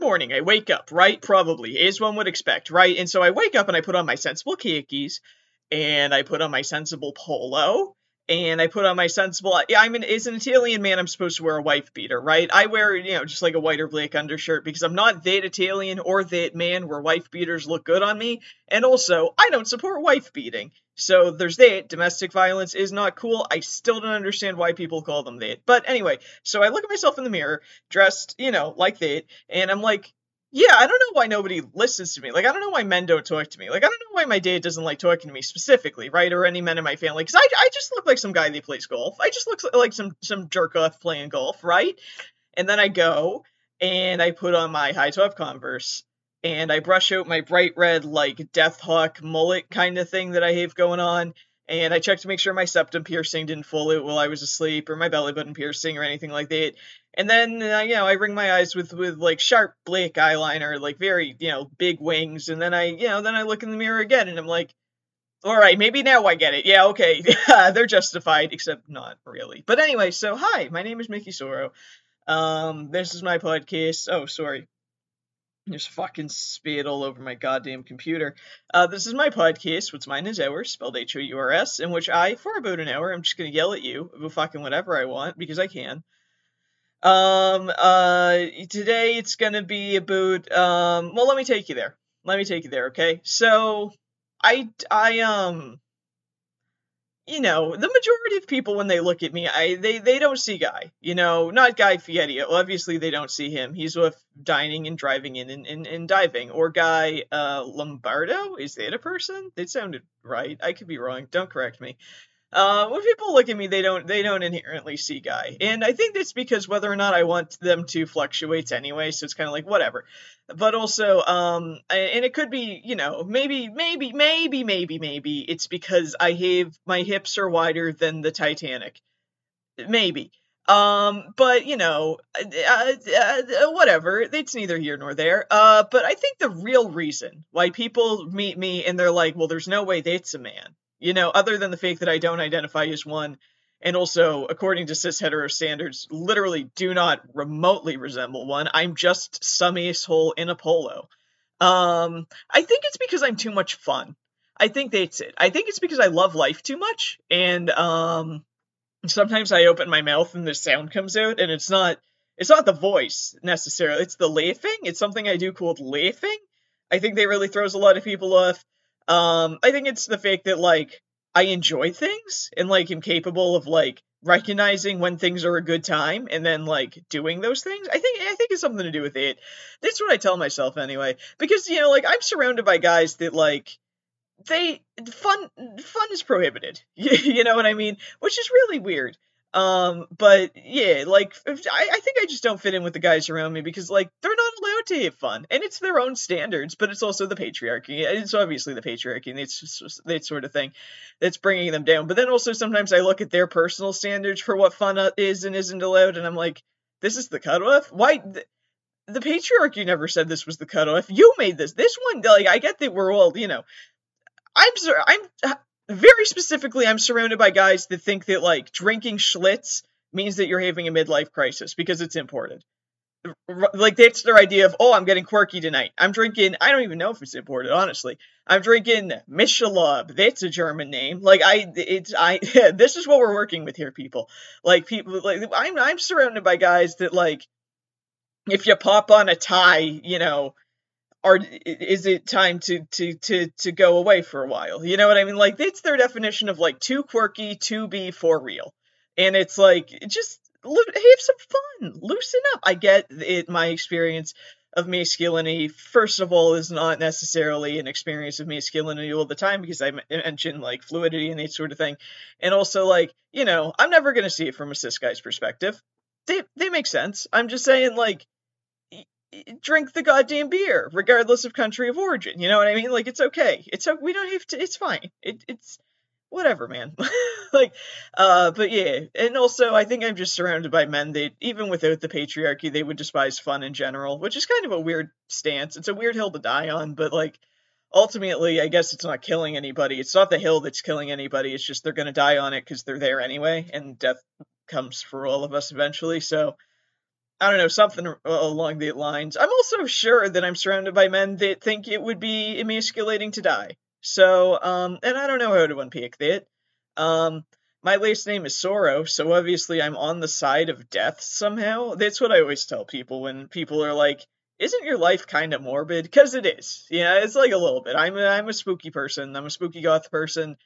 morning I wake up, right? Probably, as one would expect, right? And so I wake up and I put on my sensible khakis, and I put on my sensible polo, and I put on my sensible. I'm an as an Italian man, I'm supposed to wear a wife beater, right? I wear you know just like a white or black undershirt because I'm not that Italian or that man where wife beaters look good on me, and also I don't support wife beating. So there's that. Domestic violence is not cool. I still don't understand why people call them that. But anyway, so I look at myself in the mirror, dressed, you know, like that, and I'm like, yeah, I don't know why nobody listens to me. Like, I don't know why men don't talk to me. Like, I don't know why my dad doesn't like talking to me specifically, right? Or any men in my family. Because I, I just look like some guy that plays golf. I just look like some, some jerk off playing golf, right? And then I go and I put on my high top Converse and I brush out my bright red, like, Death Hawk mullet kind of thing that I have going on and I checked to make sure my septum piercing didn't fall out while I was asleep, or my belly button piercing, or anything like that. And then, uh, you know, I ring my eyes with with like sharp black eyeliner, like very, you know, big wings, and then I, you know, then I look in the mirror again, and I'm like, all right, maybe now I get it. Yeah, okay, they're justified, except not really. But anyway, so hi, my name is Mickey Soro. Um, this is my podcast. Oh, sorry, just fucking spit all over my goddamn computer. Uh, this is my podcast, what's mine is ours, spelled H O U R S, in which I, for about an hour, I'm just gonna yell at you about fucking whatever I want because I can. Um, uh, today it's gonna be about, um, well, let me take you there. Let me take you there, okay? So, I, I, um, you know, the majority of people when they look at me, I they they don't see Guy. You know, not Guy Fieri. Obviously, they don't see him. He's with dining and driving in and, and, and diving. Or Guy uh, Lombardo. Is that a person? That sounded right. I could be wrong. Don't correct me. Uh, when people look at me, they don't they don't inherently see Guy, and I think that's because whether or not I want them to fluctuates anyway, so it's kind of like whatever. But also, um, and it could be, you know, maybe, maybe, maybe, maybe, maybe it's because I have my hips are wider than the Titanic, maybe. Um, but you know, uh, uh, whatever. It's neither here nor there. Uh, but I think the real reason why people meet me and they're like, "Well, there's no way that's a man," you know, other than the fact that I don't identify as one, and also, according to cis hetero standards, literally do not remotely resemble one. I'm just some asshole in a polo. Um, I think it's because I'm too much fun. I think that's it. I think it's because I love life too much, and um, sometimes I open my mouth and the sound comes out, and it's not it's not the voice necessarily. It's the laughing. It's something I do called laughing. I think that really throws a lot of people off. Um, I think it's the fact that like I enjoy things and like am capable of like recognizing when things are a good time and then like doing those things. I think I think it's something to do with it. That's what I tell myself anyway. Because you know, like I'm surrounded by guys that like they fun fun is prohibited. you know what I mean? Which is really weird. Um, but yeah, like I, I think I just don't fit in with the guys around me because like they're not allowed to have fun, and it's their own standards. But it's also the patriarchy. It's obviously the patriarchy, and it's just that sort of thing that's bringing them down. But then also sometimes I look at their personal standards for what fun is and isn't allowed, and I'm like, this is the cutoff. Why? Th- the patriarchy never said this was the cutoff. You made this. This one, like, I get that we're all, you know, I'm sorry, I'm very specifically, I'm surrounded by guys that think that like drinking Schlitz means that you're having a midlife crisis because it's imported. Like that's their idea of oh, I'm getting quirky tonight. I'm drinking. I don't even know if it's imported, honestly. I'm drinking Michelob. That's a German name. Like I, it's I. this is what we're working with here, people. Like people, like I'm I'm surrounded by guys that like, if you pop on a tie, you know, are is it time to to to to go away for a while? You know what I mean? Like it's their definition of like too quirky to be for real, and it's like just have some fun, loosen up. I get it. My experience of masculinity, first of all, is not necessarily an experience of masculinity all the time because I mentioned like fluidity and that sort of thing, and also like you know I'm never gonna see it from a cis guy's perspective. They they make sense. I'm just saying like drink the goddamn beer, regardless of country of origin. You know what I mean? Like it's okay. It's we don't have to. It's fine. It, it's whatever, man. like, uh, but yeah, and also I think I'm just surrounded by men that even without the patriarchy, they would despise fun in general, which is kind of a weird stance. It's a weird hill to die on, but like. Ultimately, I guess it's not killing anybody. It's not the hill that's killing anybody. It's just they're going to die on it because they're there anyway, and death comes for all of us eventually. So, I don't know, something along the lines. I'm also sure that I'm surrounded by men that think it would be emasculating to die. So, um, and I don't know how to unpick that. Um, my last name is Sorrow, so obviously I'm on the side of death somehow. That's what I always tell people when people are like, "Isn't your life kind of morbid?" Because it is. Yeah, it's like a little bit. I'm a, I'm a spooky person. I'm a spooky goth person.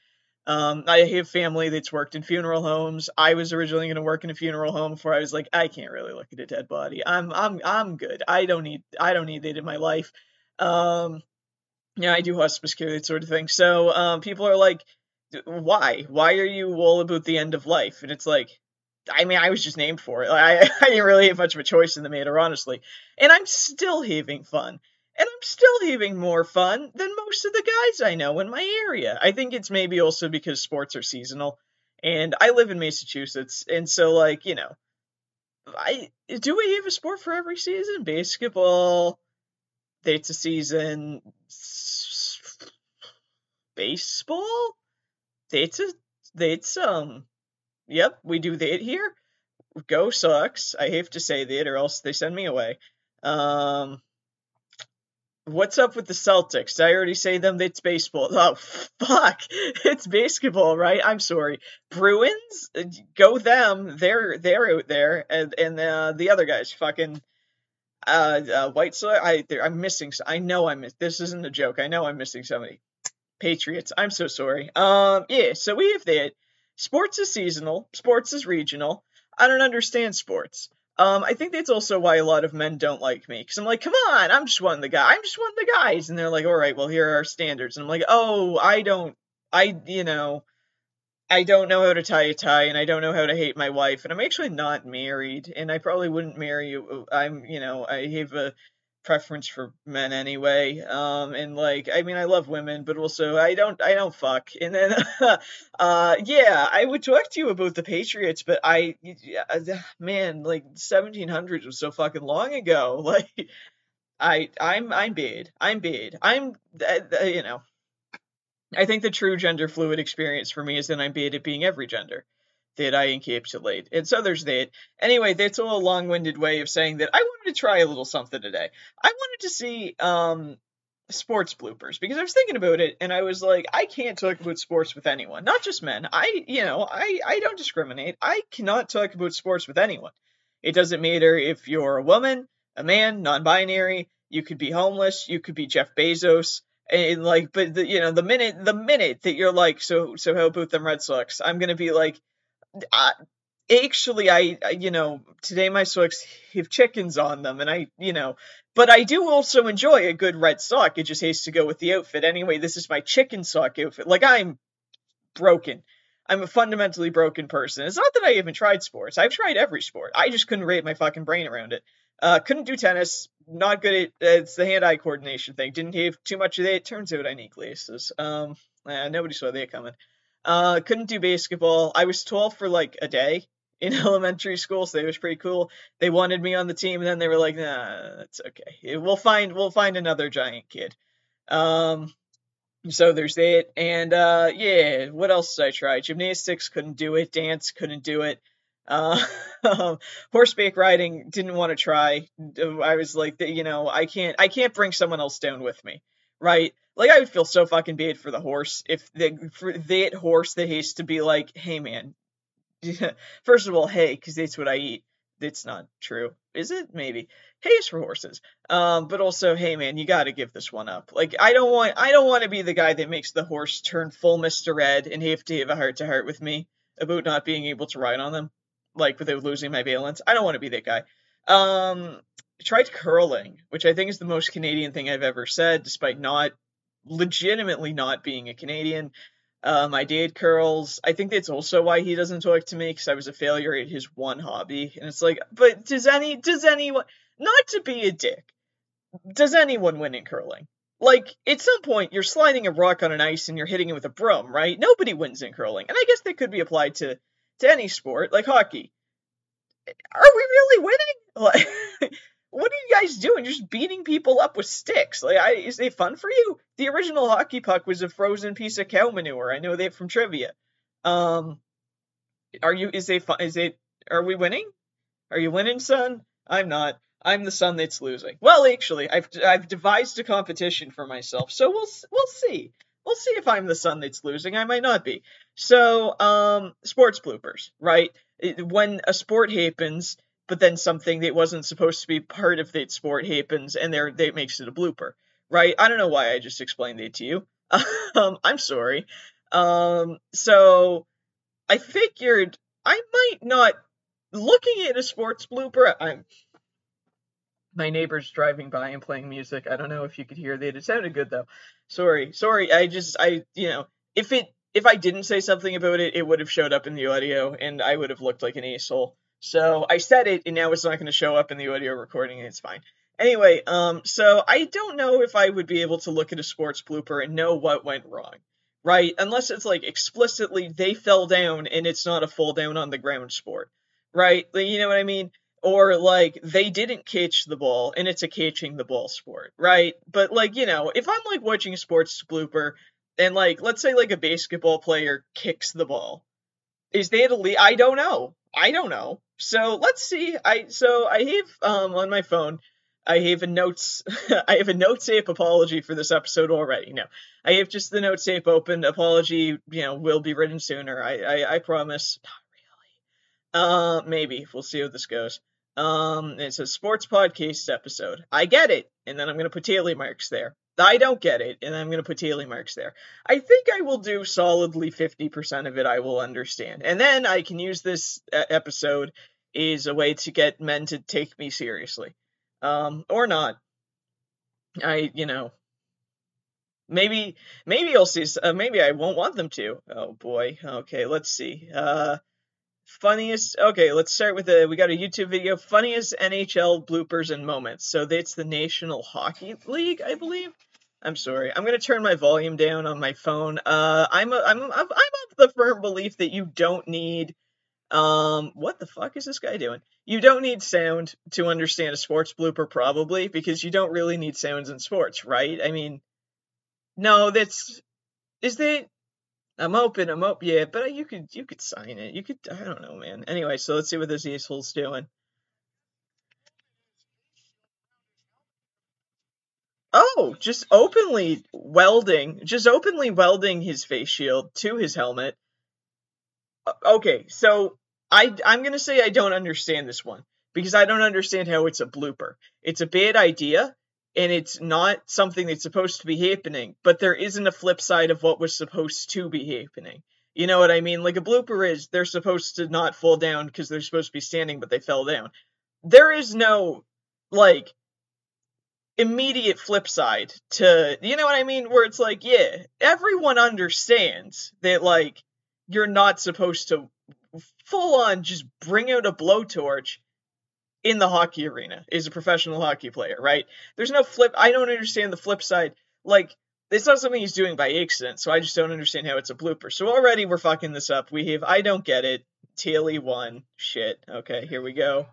Um, I have family that's worked in funeral homes. I was originally going to work in a funeral home before I was like, I can't really look at a dead body. I'm I'm I'm good. I don't need I don't need that in my life. Um, yeah, I do hospice care that sort of thing. So um, people are like, why? Why are you all about the end of life? And it's like, I mean, I was just named for it. I, I didn't really have much of a choice in the matter, honestly. And I'm still having fun and I'm still having more fun than most of the guys I know in my area. I think it's maybe also because sports are seasonal, and I live in Massachusetts, and so like you know, I do we have a sport for every season? Basketball, it's a season. Baseball, it's a it's um, yep, we do that here. Go Sox. I have to say that, or else they send me away. Um, What's up with the Celtics? Did I already say them? It's baseball. Oh, fuck. It's basketball, right? I'm sorry. Bruins? Go them. They're they're out there. And and uh, the other guys, fucking uh, uh White Sox. I I'm missing. I know I'm. This isn't a joke. I know I'm missing somebody. Patriots. I'm so sorry. Um. Yeah. So we have that. Sports is seasonal. Sports is regional. I don't understand sports. Um, I think that's also why a lot of men don't like me because I'm like, come on, I'm just one of the guy, I'm just one of the guys, and they're like, all right, well here are our standards, and I'm like, oh, I don't, I, you know, I don't know how to tie a tie, and I don't know how to hate my wife, and I'm actually not married, and I probably wouldn't marry you. I'm, you know, I have a preference for men anyway. Um, and like, I mean, I love women, but also I don't, I don't fuck. And then, uh, yeah, I would talk to you about the Patriots, but I, man, like 1700s was so fucking long ago. Like, I, I'm, I'm bad. I'm bad. I'm, uh, you know, I think the true gender fluid experience for me is that I'm bad at being every gender that I encapsulate. And so there's that. Anyway, that's all a long winded way of saying that I wanted to try a little something today. I wanted to see um, sports bloopers because I was thinking about it and I was like, I can't talk about sports with anyone, not just men. I, you know, I, I don't discriminate. I cannot talk about sports with anyone. It doesn't matter if you're a woman, a man, non binary, you could be homeless, you could be Jeff Bezos. And like, but the, you know, the minute the minute that you're like, so so how about them Red Sox? I'm gonna be like, I, actually I, I, you know today my socks have chickens on them and i you know but i do also enjoy a good red sock. It just has to go with the outfit. Anyway this is my chicken sock outfit. Like i'm broken. I'm a fundamentally broken person. It's not that i haven't tried sports. I've tried every sport. I just couldn't wrap my fucking brain around it. Uh, couldn't do tennis. Not good at uh, it's the hand-eye coordination thing. Didn't have too much of that. It turns out i need glasses. Um uh, nobody saw that coming uh, couldn't do basketball. I was 12 for like a day in elementary school, so it was pretty cool. They wanted me on the team, and then they were like, "Nah, that's okay. We'll find we'll find another giant kid." Um, so there's that, and uh, yeah, what else did I try? Gymnastics couldn't do it. Dance couldn't do it. Uh, horseback riding didn't want to try. I was like, you know, I can't I can't bring someone else down with me, right? Like I would feel so fucking bad for the horse if the for that horse that has to be like, hey man, first of all, hey, because that's what I eat. That's not true, is it? Maybe. Hey is for horses. Um, but also, hey man, you got to give this one up. Like I don't want, I don't want to be the guy that makes the horse turn full Mister Ed and have to have a heart to heart with me about not being able to ride on them, like without losing my balance. I don't want to be that guy. Um, tried curling, which I think is the most Canadian thing I've ever said, despite not legitimately not being a Canadian. Um, I did curls. I think that's also why he doesn't talk to me because I was a failure at his one hobby. And it's like, but does any does anyone not to be a dick? Does anyone win in curling? Like at some point, you're sliding a rock on an ice and you're hitting it with a broom, right? Nobody wins in curling, and I guess that could be applied to to any sport, like hockey. Are we really winning? Like, what are you guys doing? You're just beating people up with sticks. Like, I, is it fun for you? The original hockey puck was a frozen piece of cow manure. I know that from trivia. Um, are you? Is it fun? Is it? Are we winning? Are you winning, son? I'm not. I'm the son that's losing. Well, actually, I've I've devised a competition for myself, so we'll we'll see. We'll see if I'm the son that's losing. I might not be. So, um, sports bloopers, right? It, when a sport happens, but then something that wasn't supposed to be part of that sport happens, and there that makes it a blooper, right? I don't know why I just explained it to you. um, I'm sorry. Um, so I figured I might not looking at a sports blooper. I'm my neighbor's driving by and playing music. I don't know if you could hear that. It sounded good though. Sorry, sorry. I just I you know if it if I didn't say something about it, it would have showed up in the audio, and I would have looked like an asshole. So I said it, and now it's not going to show up in the audio recording, and it's fine. Anyway, um, so I don't know if I would be able to look at a sports blooper and know what went wrong, right? Unless it's like explicitly they fell down and it's not a fall down on the ground sport, right? You know what I mean? or like they didn't catch the ball and it's a catching the ball sport, right? But like, you know, if I'm like watching a sports blooper and like let's say like a basketball player kicks the ball, is that elite? I don't know. I don't know. So let's see. I so I have um on my phone I have a notes I have a notes app apology for this episode already. No. I have just the notes app open. Apology, you know, will be written sooner. I I, I promise. Not really. Uh maybe. We'll see how this goes. Um, it's a sports podcast episode. I get it, and then I'm gonna put tally marks there. I don't get it, and I'm gonna put tally marks there. I think I will do solidly 50% of it. I will understand, and then I can use this episode as a way to get men to take me seriously, um, or not. I, you know, maybe maybe I'll see. Uh, maybe I won't want them to. Oh boy. Okay, let's see. Uh funniest okay let's start with a. we got a youtube video funniest nhl bloopers and moments so that's the national hockey league i believe i'm sorry i'm to turn my volume down on my phone uh i'm a, i'm i'm i'm of the firm belief that you don't need um what the fuck is this guy doing you don't need sound to understand a sports blooper probably because you don't really need sounds in sports right i mean no that's is that I'm open. I'm open. Yeah, but you could you could sign it. You could. I don't know, man. Anyway, so let's see what this asshole's doing. Oh, just openly welding, just openly welding his face shield to his helmet. Okay, so I I'm gonna say I don't understand this one because I don't understand how it's a blooper. It's a bad idea, and it's not something that's supposed to be happening, but there isn't a flip side of what was supposed to be happening. You know what I mean? Like a blooper is they're supposed to not fall down because they're supposed to be standing, but they fell down. There is no like immediate flip side to you know what I mean? Where it's like, yeah, everyone understands that like you're not supposed to full on just bring out a blowtorch in the hockey arena is a professional hockey player, right? There's no flip. I don't understand the flip side. Like, it's not something he's doing by accident, so I just don't understand how it's a blooper. So already we're fucking this up. We have I don't get it. Taily one. Shit. Okay, here we go.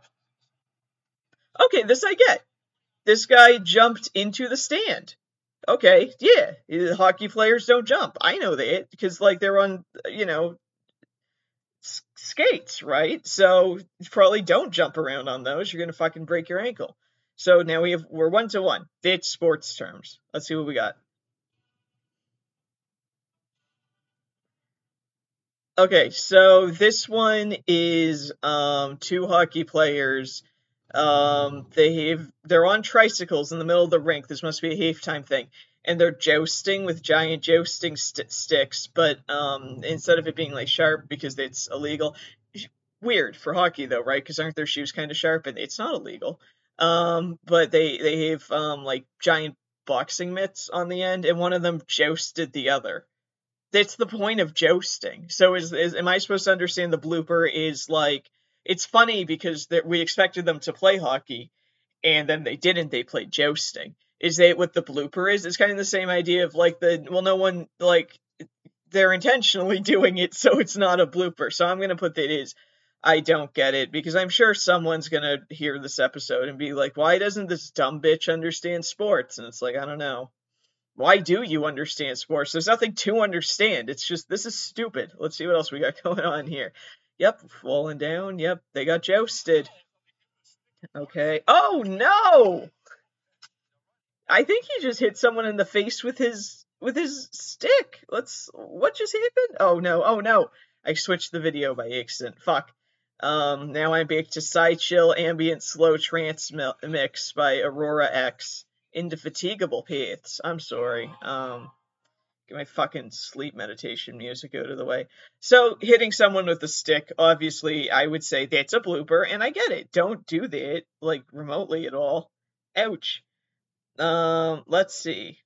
Okay, this I get. This guy jumped into the stand. Okay, yeah. Hockey players don't jump. I know that because like they're on, you know, skates, right? So probably don't jump around on those. You're gonna fucking break your ankle. So now we have we're one to one. That's sports terms. Let's see what we got. Okay, so this one is um, two hockey players. Um, they have they're on tricycles in the middle of the rink. This must be a halftime thing and they're jousting with giant jousting st- sticks, but um, instead of it being like sharp because it's illegal, weird for hockey though, right? Because aren't their shoes kind of sharp? And it's not illegal. Um, but they they have um like giant boxing mitts on the end, and one of them jousted the other. That's the point of jousting. So is, is am I supposed to understand the blooper is like it's funny because that we expected them to play hockey, and then they didn't. They played jousting is that what the blooper is? It's kind of the same idea of like the well, no one like they're intentionally doing it, so it's not a blooper. So I'm gonna put that is I don't get it because I'm sure someone's gonna hear this episode and be like, why doesn't this dumb bitch understand sports? And it's like I don't know. Why do you understand sports? There's nothing to understand. It's just this is stupid. Let's see what else we got going on here. Yep, falling down. Yep, they got jousted. Okay. Oh no! I think he just hit someone in the face with his with his stick. Let's. What just happened? Oh no! Oh no! I switched the video by accident. Fuck. Um, now I'm back to Psychill Ambient Slow Trance Mix by Aurora X. Indefatigable Paths. I'm sorry. Um, get my fucking sleep meditation music out of the way. So, hitting someone with a stick, obviously, I would say that's a blooper, and I get it. Don't do that, like, remotely at all. Ouch. Um, let's see.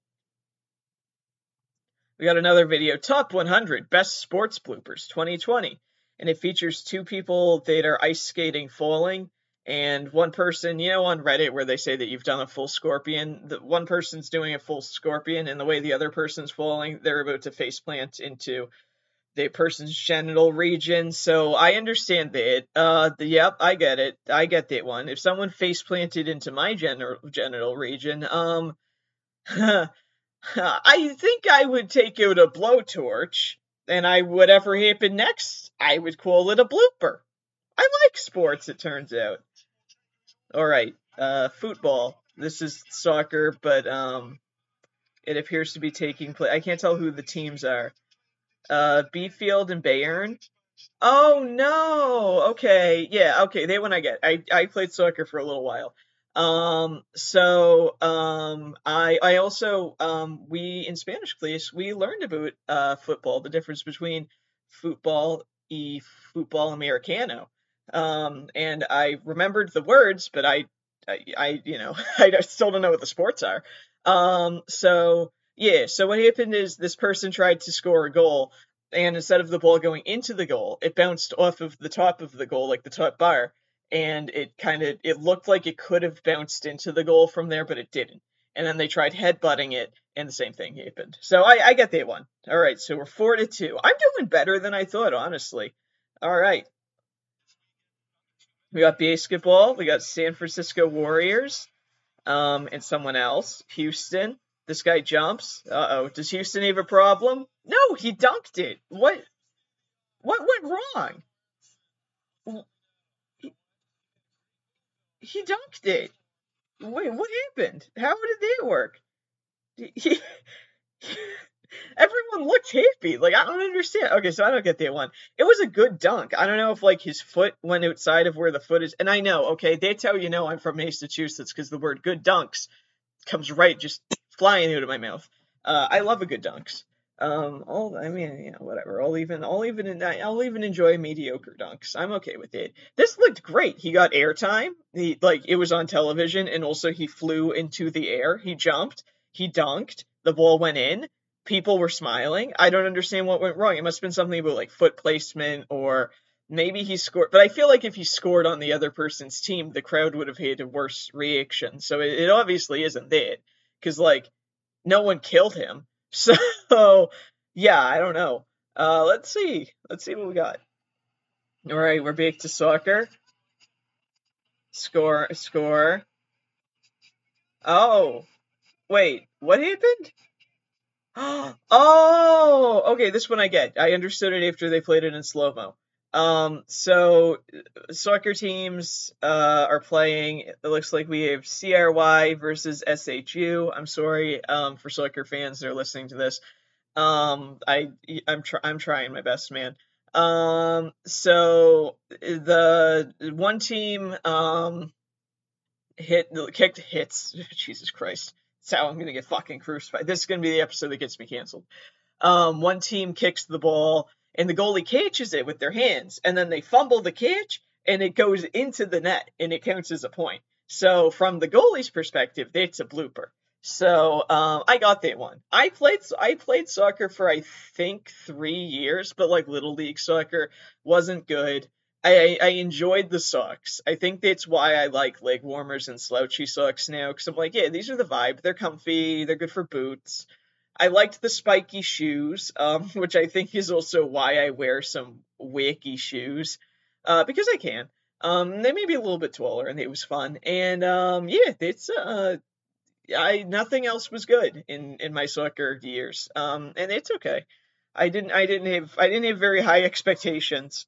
We got another video, Top 100 Best Sports Bloopers 2020. And it features two people that are ice skating falling and one person, you know, on Reddit where they say that you've done a full scorpion, the one person's doing a full scorpion, and the way the other person's falling, they're about to face plant into the person's genital region. So I understand that. Uh, the, yep, I get it. I get that one. If someone face planted into my genital genital region, um, I think I would take out a blowtorch, and I whatever happened next, I would call it a blooper. I like sports, it turns out. All right, uh, football. This is soccer, but um, it appears to be taking place. I can't tell who the teams are. Uh, Bielefeld and Bayern. Oh no. Okay. Yeah. Okay. They one I get. I I played soccer for a little while. Um. So um. I I also um. We in Spanish class we learned about uh football. The difference between football e football americano. Um, and I remembered the words, but I, I, I you know, I still don't know what the sports are. Um, so yeah, so what happened is this person tried to score a goal, and instead of the ball going into the goal, it bounced off of the top of the goal, like the top bar, and it kind of it looked like it could have bounced into the goal from there, but it didn't. And then they tried headbutting it, and the same thing happened. So I, I get that one. All right, so we're four to two. I'm doing better than I thought, honestly. All right, we got basketball. We got San Francisco Warriors, um, and someone else. Houston. This guy jumps. Uh oh. Does Houston have a problem? No, he dunked it. What? What went wrong? He, dunked it. Wait, what happened? How did that work? He, he everyone looked happy. Like I don't understand. Okay, so I don't get that one. It was a good dunk. I don't know if like his foot went outside of where the foot is. And I know, okay, that's how you know I'm from Massachusetts because the word "good dunks" comes right just flying out of my mouth. Uh, I love a good dunks. Um, all I mean, know, whatever. I'll even, I'll even, I'll even enjoy mediocre dunks. I'm okay with it. This looked great. He got airtime. He like it was on television, and also he flew into the air. He jumped. He dunked. The ball went in people were smiling. I don't understand what went wrong. It must have been something about like foot placement or maybe he scored. But I feel like if he scored on the other person's team, the crowd would have had a worse reaction. So it, it obviously isn't that because like no one killed him. So yeah, I don't know. Uh, let's see. Let's see what we got. All right, we're back to soccer. Score, score. Oh, wait, what happened? oh, okay. This one I get. I understood it after they played it in slow mo. Um, so soccer teams uh, are playing. It looks like we have CRY versus SHU. I'm sorry um, for soccer fans that are listening to this. Um, I I'm I'm trying my best, man. Um, so the one team um hit kicked hits. Jesus Christ that's how I'm gonna get fucking crucified. This is gonna be the episode that gets me canceled. Um, one team kicks the ball and the goalie catches it with their hands, and then they fumble the catch and it goes into the net and it counts as a point. So from the goalie's perspective, that's a blooper. So um, I got that one. I played I played soccer for I think three years, but like little league soccer wasn't good. I, I enjoyed the socks. I think that's why I like leg warmers and slouchy socks now. Because I'm like, yeah, these are the vibe. They're comfy. They're good for boots. I liked the spiky shoes, um, which I think is also why I wear some wacky shoes, uh, because I can. Um, they may be a little bit taller, and it was fun. And um, yeah, it's uh, I nothing else was good in in my soccer years. Um, and it's okay. I didn't I didn't have I didn't have very high expectations.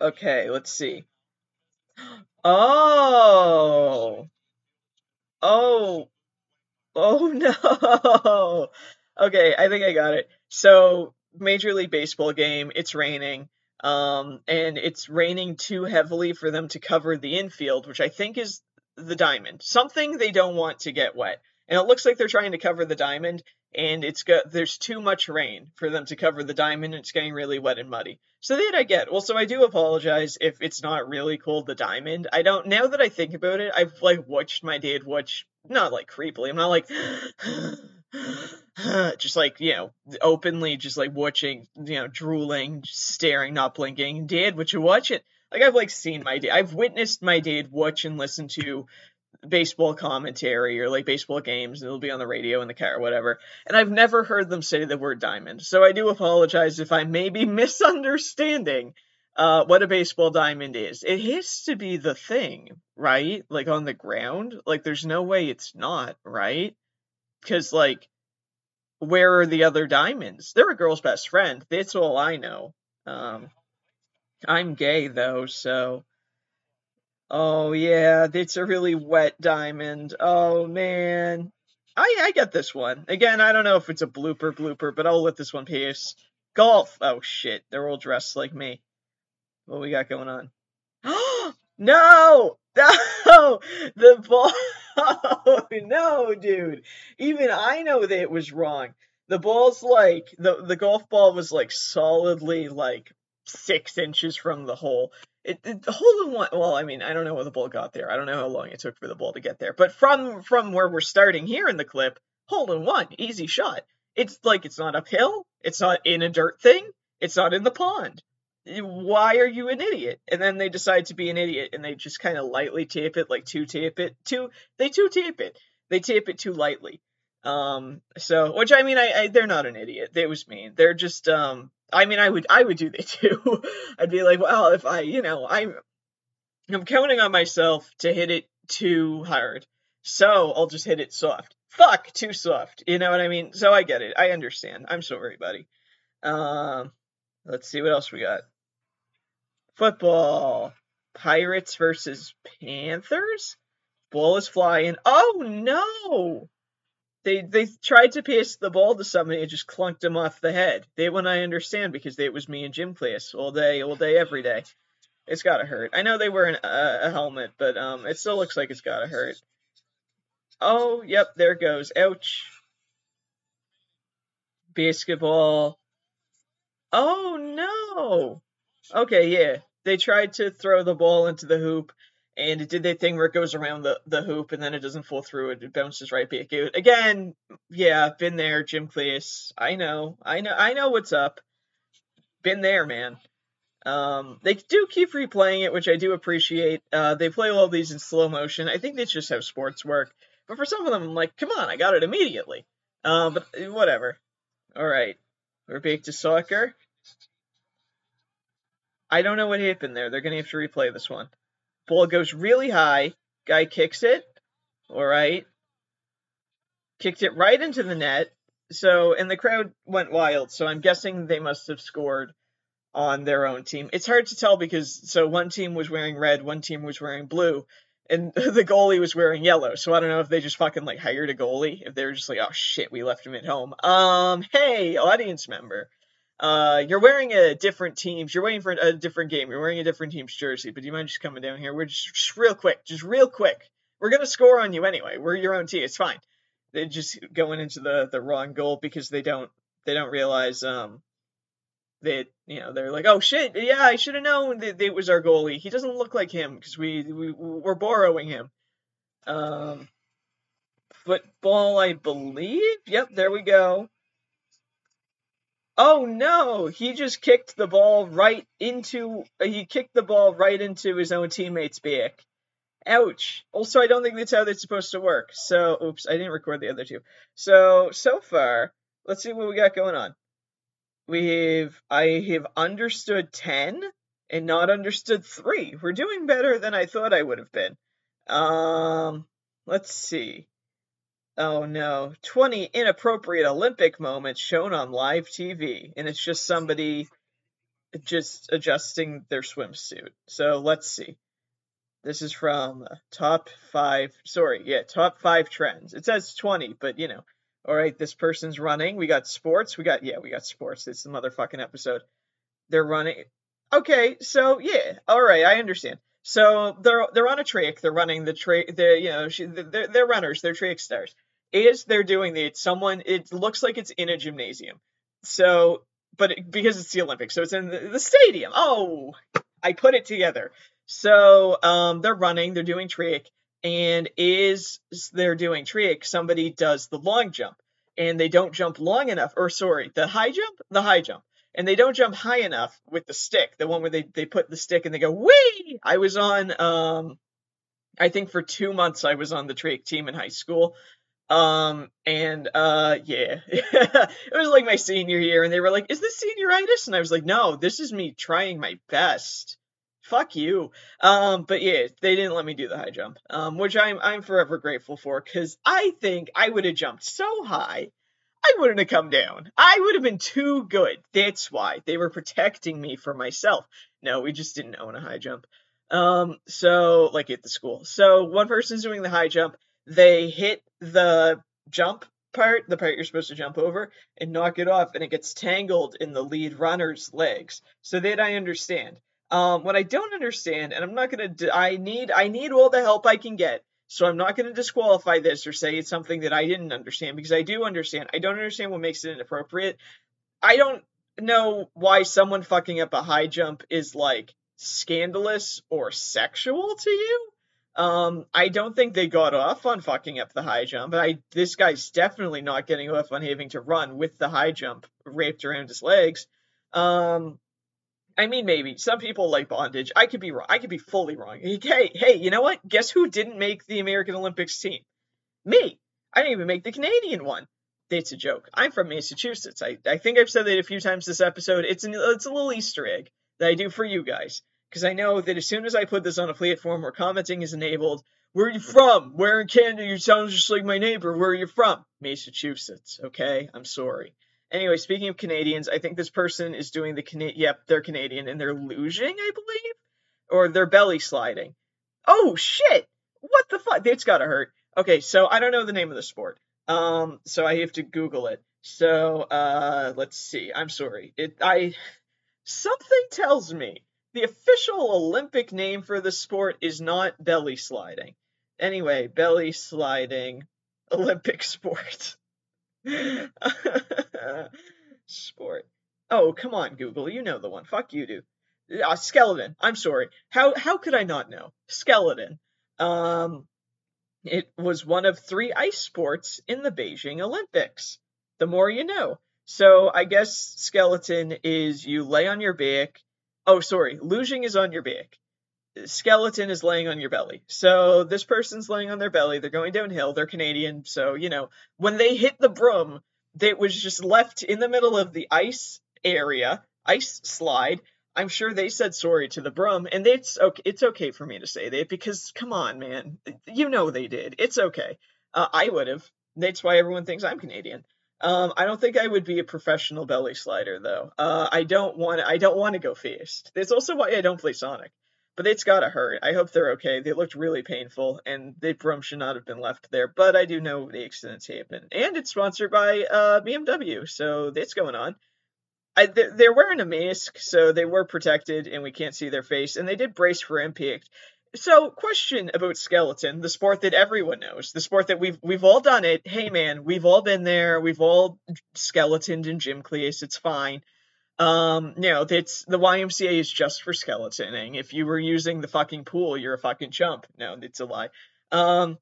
Okay, let's see. Oh. Oh. Oh no. Okay, I think I got it. So, Major League Baseball game, it's raining. Um, and it's raining too heavily for them to cover the infield, which I think is the diamond. Something they don't want to get wet. And it looks like they're trying to cover the diamond, and it's got there's too much rain for them to cover the diamond, and it's getting really wet and muddy. So that I get. Well, so I do apologize if it's not really called the diamond. I don't. Now that I think about it, I've like watched my dad watch, not like creepily. I'm not like. just like you know openly just like watching you know drooling staring not blinking dad would you watch it like i've like seen my dad i've witnessed my dad watch and listen to baseball commentary or like baseball games and it'll be on the radio in the car or whatever. And i've never heard them say the word diamond. So i do apologize if i may be misunderstanding uh, what a baseball diamond is. It has to be the thing right? Like on the ground? Like there's no way it's not right? Because like where are the other diamonds? They're a girl's best friend. That's all i know. Um i'm gay though so oh yeah it's a really wet diamond. Oh man. I i get this one. Again i don't know if it's a blooper blooper but i'll let this one pass golf. Oh shit. They're all dressed like me. What we got going on? No! No! The ball. Oh no, dude. Even I know that it was wrong. The ball's like the the golf ball was like solidly like six inches from the hole. It, it hole in one. Well, I mean, I don't know how the ball got there. I don't know how long it took for the ball to get there. But from from where we're starting here in the clip, hole in one, easy shot. It's like it's not uphill. It's not in a dirt thing. It's not in the pond why are you an idiot? And then they decide to be an idiot and they just kind of lightly tape it, like two tape it, two they two tape it. They tape it too lightly. Um, so which I mean, I, I they're not an idiot. They was mean. They're just um. I mean, I would I would do that too. I'd be like, well, if I you know I'm I'm counting on myself to hit it too hard, so I'll just hit it soft. Fuck, too soft. You know what I mean? So I get it. I understand. I'm sorry, buddy. Um, let's see what else we got. Football. Pirates versus Panthers. Ball is flying. Oh no! They they tried to pass the ball to somebody and just clunked him off the head. They when I understand because they, it was me in gym class all day, all day, every day. It's gotta hurt. I know they wear an, uh, a helmet, but um, it still looks like it's gotta hurt. Oh, yep, there goes. Ouch. Basketball. Oh no. Okay, yeah they tried to throw the ball into the hoop and it did that thing where it goes around the, the hoop and then it doesn't fall through it, it bounces right back out. Again, yeah, been there, Jim cleese I know, I know, I know what's up. Been there, man. Um, they do keep replaying it, which I do appreciate. Uh, they play all these in slow motion. I think that's just how sports work. But for some of them, I'm like, come on, I got it immediately. Uh, but whatever. All right, we're back to soccer. I don't know what happened there. They're to have to replay this one. Ball goes really high. Guy kicks it. All right. Kicked it right into the net. So, and the crowd went wild. So I'm guessing they must have scored on their own team. It's hard to tell because, so one team was wearing red, one team was wearing blue, and the goalie was wearing yellow. So I don't know if they just fucking like hired a goalie, if they were just like, oh shit, we left him at home. Um, hey, audience member uh, you're wearing a different team's. You're waiting for a different game. You're wearing a different team's jersey. But do you mind just coming down here? We're just, just real quick, just real quick. We're gonna score on you anyway. We're your own team. It's fine. They're just going into the the wrong goal because they don't they don't realize um that you know they're like oh shit yeah I should have known that it was our goalie. He doesn't look like him because we we we're borrowing him. Um, football, I believe. Yep, there we go. Oh no, he just kicked the ball right into he kicked the ball right into his own teammate's back. Ouch. Also, I don't think that's how that's supposed to work. So, oops, I didn't record the other two. So, so far, let's see what we got going on. We have I have understood 10 and not understood 3. We're doing better than I thought I would have been. Um, let's see. Oh no, 20 inappropriate Olympic moments shown on live TV, and it's just somebody just adjusting their swimsuit. So let's see. This is from top five. Sorry, yeah, top five trends. It says 20, but you know. All right, this person's running. We got sports. We got yeah, we got sports. It's the motherfucking episode. They're running. Okay, so yeah, all right, I understand. So they're they're on a track. They're running the track. They're you know she, they're they're runners. They're track stars. As they're doing it, someone it looks like it's in a gymnasium. So, but it, because it's the Olympics, so it's in the, the stadium. Oh, I put it together. So um, they're running. They're doing trick, and is they're doing trick, somebody does the long jump, and they don't jump long enough. Or sorry, the high jump, the high jump and they don't jump high enough with the stick. The one where they, they put the stick and they go wee. I was on um I think for two months I was on the track team in high school. Um and uh yeah. it was like my senior year and they were like, Is this senioritis? And I was like, No, this is me trying my best. Fuck you. Um, but yeah, they didn't let me do the high jump. Um, which I'm I'm forever grateful for because I think I would have jumped so high I wouldn't have come down. I would have been too good. That's why they were protecting me for myself. No, we just didn't own a high jump. Um, so like at the school. So one person's doing the high jump. They hit the jump part, the part you're supposed to jump over, and knock it off, and it gets tangled in the lead runner's legs. So that I understand. Um, what I don't understand, and I'm not gonna, I need, I need all the help I can get so I'm not to disqualify this or say it's something that I didn't understand because I do understand. I don't understand what makes it inappropriate. I don't know why someone fucking up a high jump is like scandalous or sexual to you. Um, I don't think they got off on fucking up the high jump. But I this guy's definitely not getting off on having to run with the high jump wrapped around his legs. Um, I mean, maybe some people like bondage. I could be wrong. I could be fully wrong. Hey, hey, you know what? Guess who didn't make the American Olympics team? Me. I didn't even make the Canadian one. It's a joke. I'm from Massachusetts. I, I think I've said that a few times this episode. It's an it's a little Easter egg that I do for you guys because I know that as soon as I put this on a platform where commenting is enabled, where are you from? Where in Canada? You sound just like my neighbor. Where are you from? Massachusetts. Okay, I'm sorry. Anyway, speaking of Canadians, I think this person is doing the Cana- yep, they're Canadian and they're luging, I believe, or they're belly sliding. Oh shit! What the fuck? It's gotta hurt. Okay, so I don't know the name of the sport. Um, so I have to Google it. So uh, let's see. I'm sorry. It I something tells me the official Olympic name for the sport is not belly sliding. Anyway, belly sliding Olympic sport. Sport. Oh, come on, Google. You know the one. Fuck you, do. Uh, skeleton. I'm sorry. How how could I not know? Skeleton. Um, it was one of three ice sports in the Beijing Olympics. The more you know. So I guess skeleton is you lay on your back. Oh, sorry. Luging is on your back skeleton is laying on your belly. So this person's laying on their belly. They're going downhill. They're Canadian. So, you know, when they hit the broom, that was just left in the middle of the ice area, ice slide. I'm sure they said sorry to the broom, and it's okay. It's okay for me to say that because, come on, man, you know they did. It's okay. Uh, I would have. That's why everyone thinks I'm Canadian. Um, I don't think I would be a professional belly slider though. Uh, I don't want. I don't want to go fast. That's also why I don't play Sonic but it's gotta hurt. I hope they're okay. They looked really painful, and the broom should not have been left there. But I do know the accidents happen, and it's sponsored by uh, BMW, so that's going on. I, they're wearing a mask, so they were protected, and we can't see their face, and they did brace for impact. So, question about skeleton, the sport that everyone knows, the sport that we've we've all done it. Hey, man, we've all been there. We've all skeletoned in gym class. It's fine. Um, you know, it's the YMCA is just for skeletoning. If you were using the fucking pool, you're a fucking chump. No, it's a lie. Um,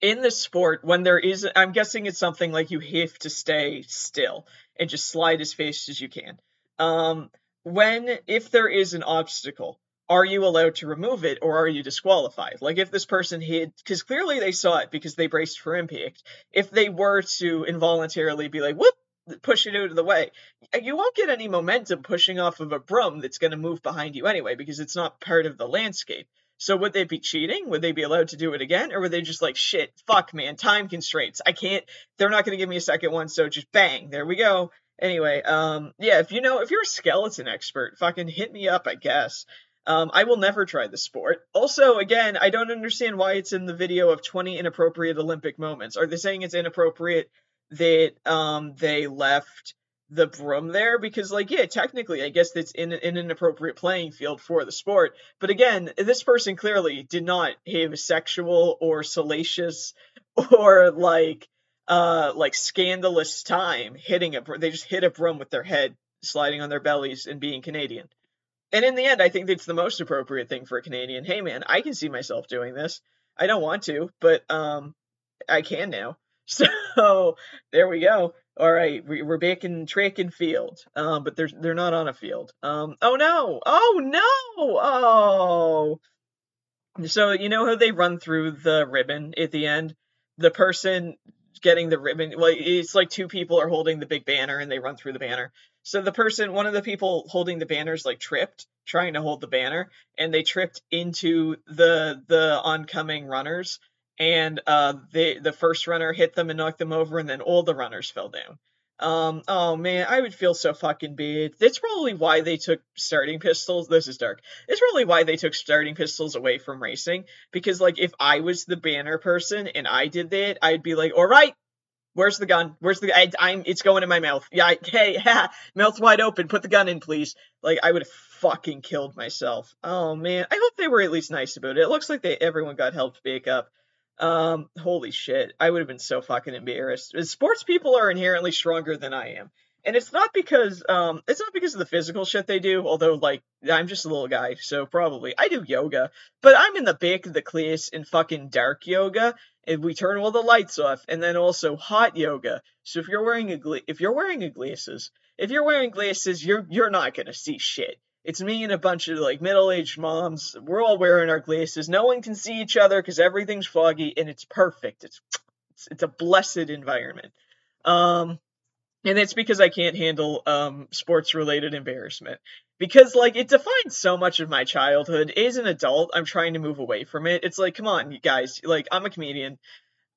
in this sport, when there is, I'm guessing it's something like you have to stay still and just slide as fast as you can. Um, when, if there is an obstacle, are you allowed to remove it or are you disqualified? Like if this person hit, because clearly they saw it because they braced for impact. If they were to involuntarily be like, whoop, push it out of the way. You won't get any momentum pushing off of a broom that's going to move behind you anyway because it's not part of the landscape. So would they be cheating? Would they be allowed to do it again? Or were they just like, shit, fuck, man, time constraints. I can't, they're not going to give me a second one, so just bang, there we go. Anyway, um, yeah, if you know, if you're a skeleton expert, fucking hit me up, I guess. Um, I will never try the sport. Also, again, I don't understand why it's in the video of 20 inappropriate Olympic moments. Are they saying it's inappropriate that um, they left the broom there? Because, like, yeah, technically, I guess that's in, in an appropriate playing field for the sport. But again, this person clearly did not have a sexual or salacious or like uh like scandalous time hitting a they just hit a broom with their head sliding on their bellies and being Canadian. And in the end, I think it's the most appropriate thing for a Canadian. Hey man, I can see myself doing this. I don't want to, but um I can now. So there we go. All right, we're back in track and field, um, but they're they're not on a field. Um, oh no! Oh no! Oh. So you know how they run through the ribbon at the end? The person getting the ribbon, well, it's like two people are holding the big banner and they run through the banner. So the person, one of the people holding the banners, like tripped trying to hold the banner, and they tripped into the the oncoming runners, and uh, they the first runner hit them and knocked them over, and then all the runners fell down. Um, oh man, I would feel so fucking bad. That's probably why they took starting pistols. This is dark. It's probably why they took starting pistols away from racing. Because like, if I was the banner person and I did that, I'd be like, all right, where's the gun? Where's the? I, am It's going in my mouth. Yeah. I, hey, ha, mouth wide open. Put the gun in, please. Like, I would have fucking killed myself. Oh man, I hope they were at least nice about it. It looks like they everyone got helped back up. Um, holy shit, I would have been so fucking embarrassed. Sports people are inherently stronger than I am. And it's not because um it's not because of the physical shit they do, although like I'm just a little guy, so probably I do yoga, but I'm in the back of the class in fucking dark yoga, and we turn all the lights off, and then also hot yoga. So if you're wearing a gla- if you're wearing a glasses, if you're wearing glasses, you're you're not gonna see shit. It's me and a bunch of like middle-aged moms. We're all wearing our glasses. No one can see each other because everything's foggy, and it's perfect. It's, it's it's a blessed environment. Um, and it's because I can't handle um sports-related embarrassment because like it defines so much of my childhood. As an adult, I'm trying to move away from it. It's like, come on, you guys. Like, I'm a comedian.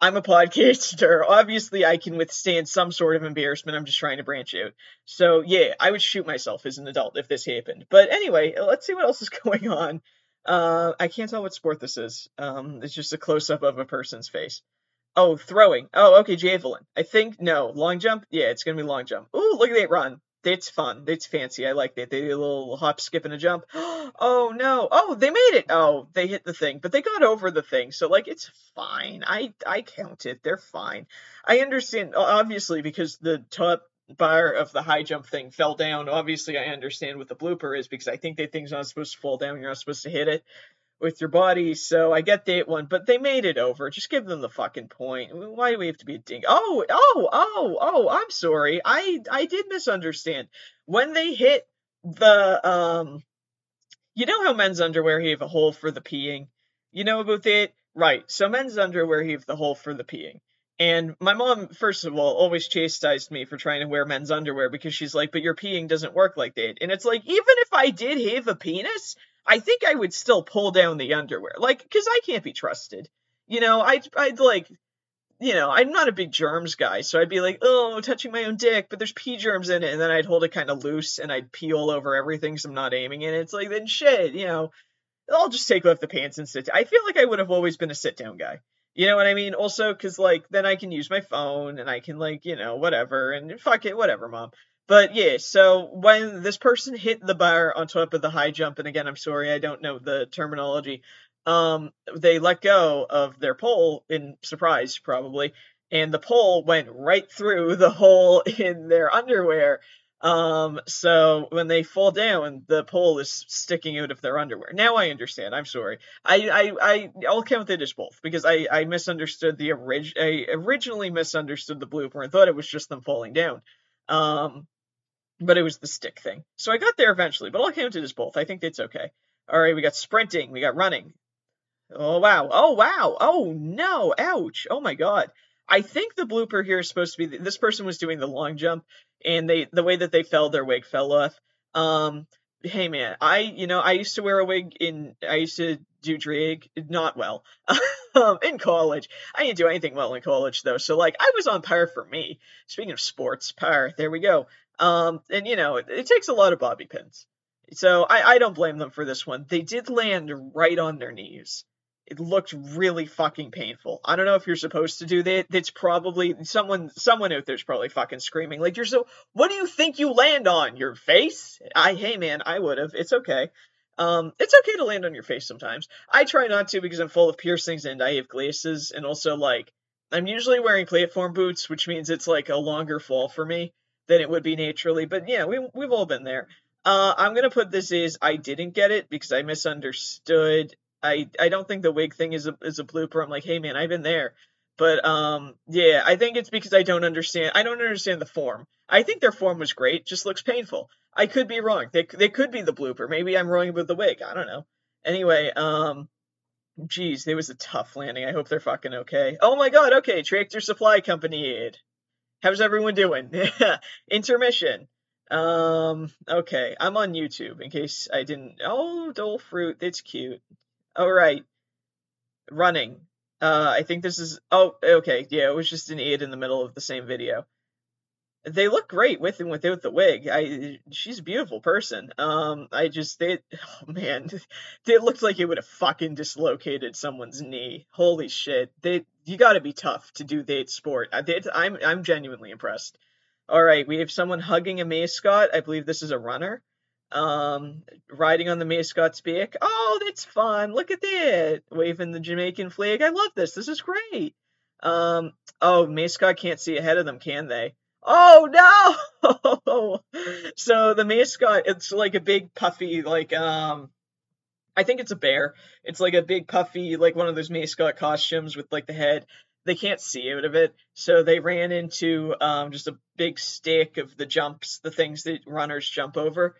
I'm a podcaster. Obviously, I can withstand some sort of embarrassment. I'm just trying to branch out. So, yeah, I would shoot myself as an adult if this happened. But anyway, let's see what else is going on. Uh, I can't tell what sport this is. Um, it's just a close up of a person's face. Oh, throwing. Oh, okay, javelin. I think no long jump. Yeah, it's gonna be long jump. Ooh, look at that run. It's fun. It's fancy. I like that. They did a little hop, skip, and a jump. oh no! Oh, they made it. Oh, they hit the thing, but they got over the thing. So like, it's fine. I I count it. They're fine. I understand. Obviously, because the top bar of the high jump thing fell down. Obviously, I understand what the blooper is because I think that thing's not supposed to fall down. You're not supposed to hit it with your body. So I get that one, but they made it over. Just give them the fucking point. Why do we have to be a ding? Oh, oh, oh, oh! I'm sorry. I I did misunderstand when they hit the um. You know how men's underwear have a hole for the peeing. You know about that, right? So men's underwear have the hole for the peeing. And my mom, first of all, always chastised me for trying to wear men's underwear because she's like, but your peeing doesn't work like that. And it's like, even if I did have a penis, I think I would still pull down the underwear, like, because I can't be trusted. You know, I'd, I'd like, you know, I'm not a big germs guy, so I'd be like, oh, touching my own dick, but there's pee germs in it, and then I'd hold it kind of loose and I'd pee all over everything, so I'm not aiming in it. It's like, then shit, you know, I'll just take off the pants and sit. Down. I feel like I would have always been a sit down guy. You know what I mean? Also, because like then I can use my phone and I can like you know whatever and fuck it, whatever, mom. But yeah, so when this person hit the bar on top of the high jump, and again, I'm sorry, I don't know the terminology. Um, they let go of their pole in surprise, probably, and the pole went right through the hole in their underwear. Um, so when they fall down, the pole is sticking out of their underwear. Now I understand. I'm sorry. I I, I I'll count it as both because I I misunderstood the orig- I originally misunderstood the blooper and thought it was just them falling down. Um, but it was the stick thing. So I got there eventually, but I'll count it as both. I think it's okay. All right, we got sprinting, we got running. Oh wow! Oh wow! Oh no! Ouch! Oh my god! I think the blooper here is supposed to be this person was doing the long jump, and they the way that they fell, their wig fell off. Um, hey man, I you know I used to wear a wig in I used to do drag not well um, in college. I didn't do anything well in college though, so like I was on par for me. Speaking of sports, par. There we go. Um, and you know, it, it, takes a lot of bobby pins. So I, I don't blame them for this one. They did land right on their knees. It looked really fucking painful. I don't know if you're supposed to do that. It's probably someone someone out there's probably fucking screaming like you're so. What do you think you land on? Your face? I hey man, I would have. It's okay. Um, it's okay to land on your face sometimes. I try not to because I'm full of piercings and I have glasses, and also like I'm usually wearing platform boots, which means it's like a longer fall for me than it would be naturally. But yeah, we we've all been there. Uh, I'm gonna put this as I didn't get it because I misunderstood. I I don't think the wig thing is a is a blooper. I'm like, hey man, I've been there. But um, yeah, I think it's because I don't understand. I don't understand the form. I think their form was great, just looks painful. I could be wrong. They they could be the blooper. Maybe I'm wrong about the wig. I don't know. Anyway, um, geez, it was a tough landing. I hope they're fucking okay. Oh my god. Okay, Tractor Supply Company. How's everyone doing? Intermission. Um, okay, I'm on YouTube in case I didn't. Oh, Dole Fruit, it's cute. All right, running. Uh, I think this is. Oh, okay, yeah, it was just an ad in the middle of the same video. They look great with and without the wig. I, she's a beautiful person. Um, I just they, oh man, it looked like it would have fucking dislocated someone's knee. Holy shit, they, you got to be tough to do that sport. I, they, I'm, I'm genuinely impressed. All right, we have someone hugging a mascot. I believe this is a runner. Um, riding on the mascot's back. Oh, that's fun. Look at that. Waving the Jamaican flag. I love this. This is great. Um, oh, mascot can't see ahead of them, can they? Oh no! so the mascot, it's like a big puffy, like um, I think it's a bear. It's like a big puffy, like one of those mascot costumes with like the head they can't see out of it, so they ran into um, just a big stick of the jumps, the things that runners jump over.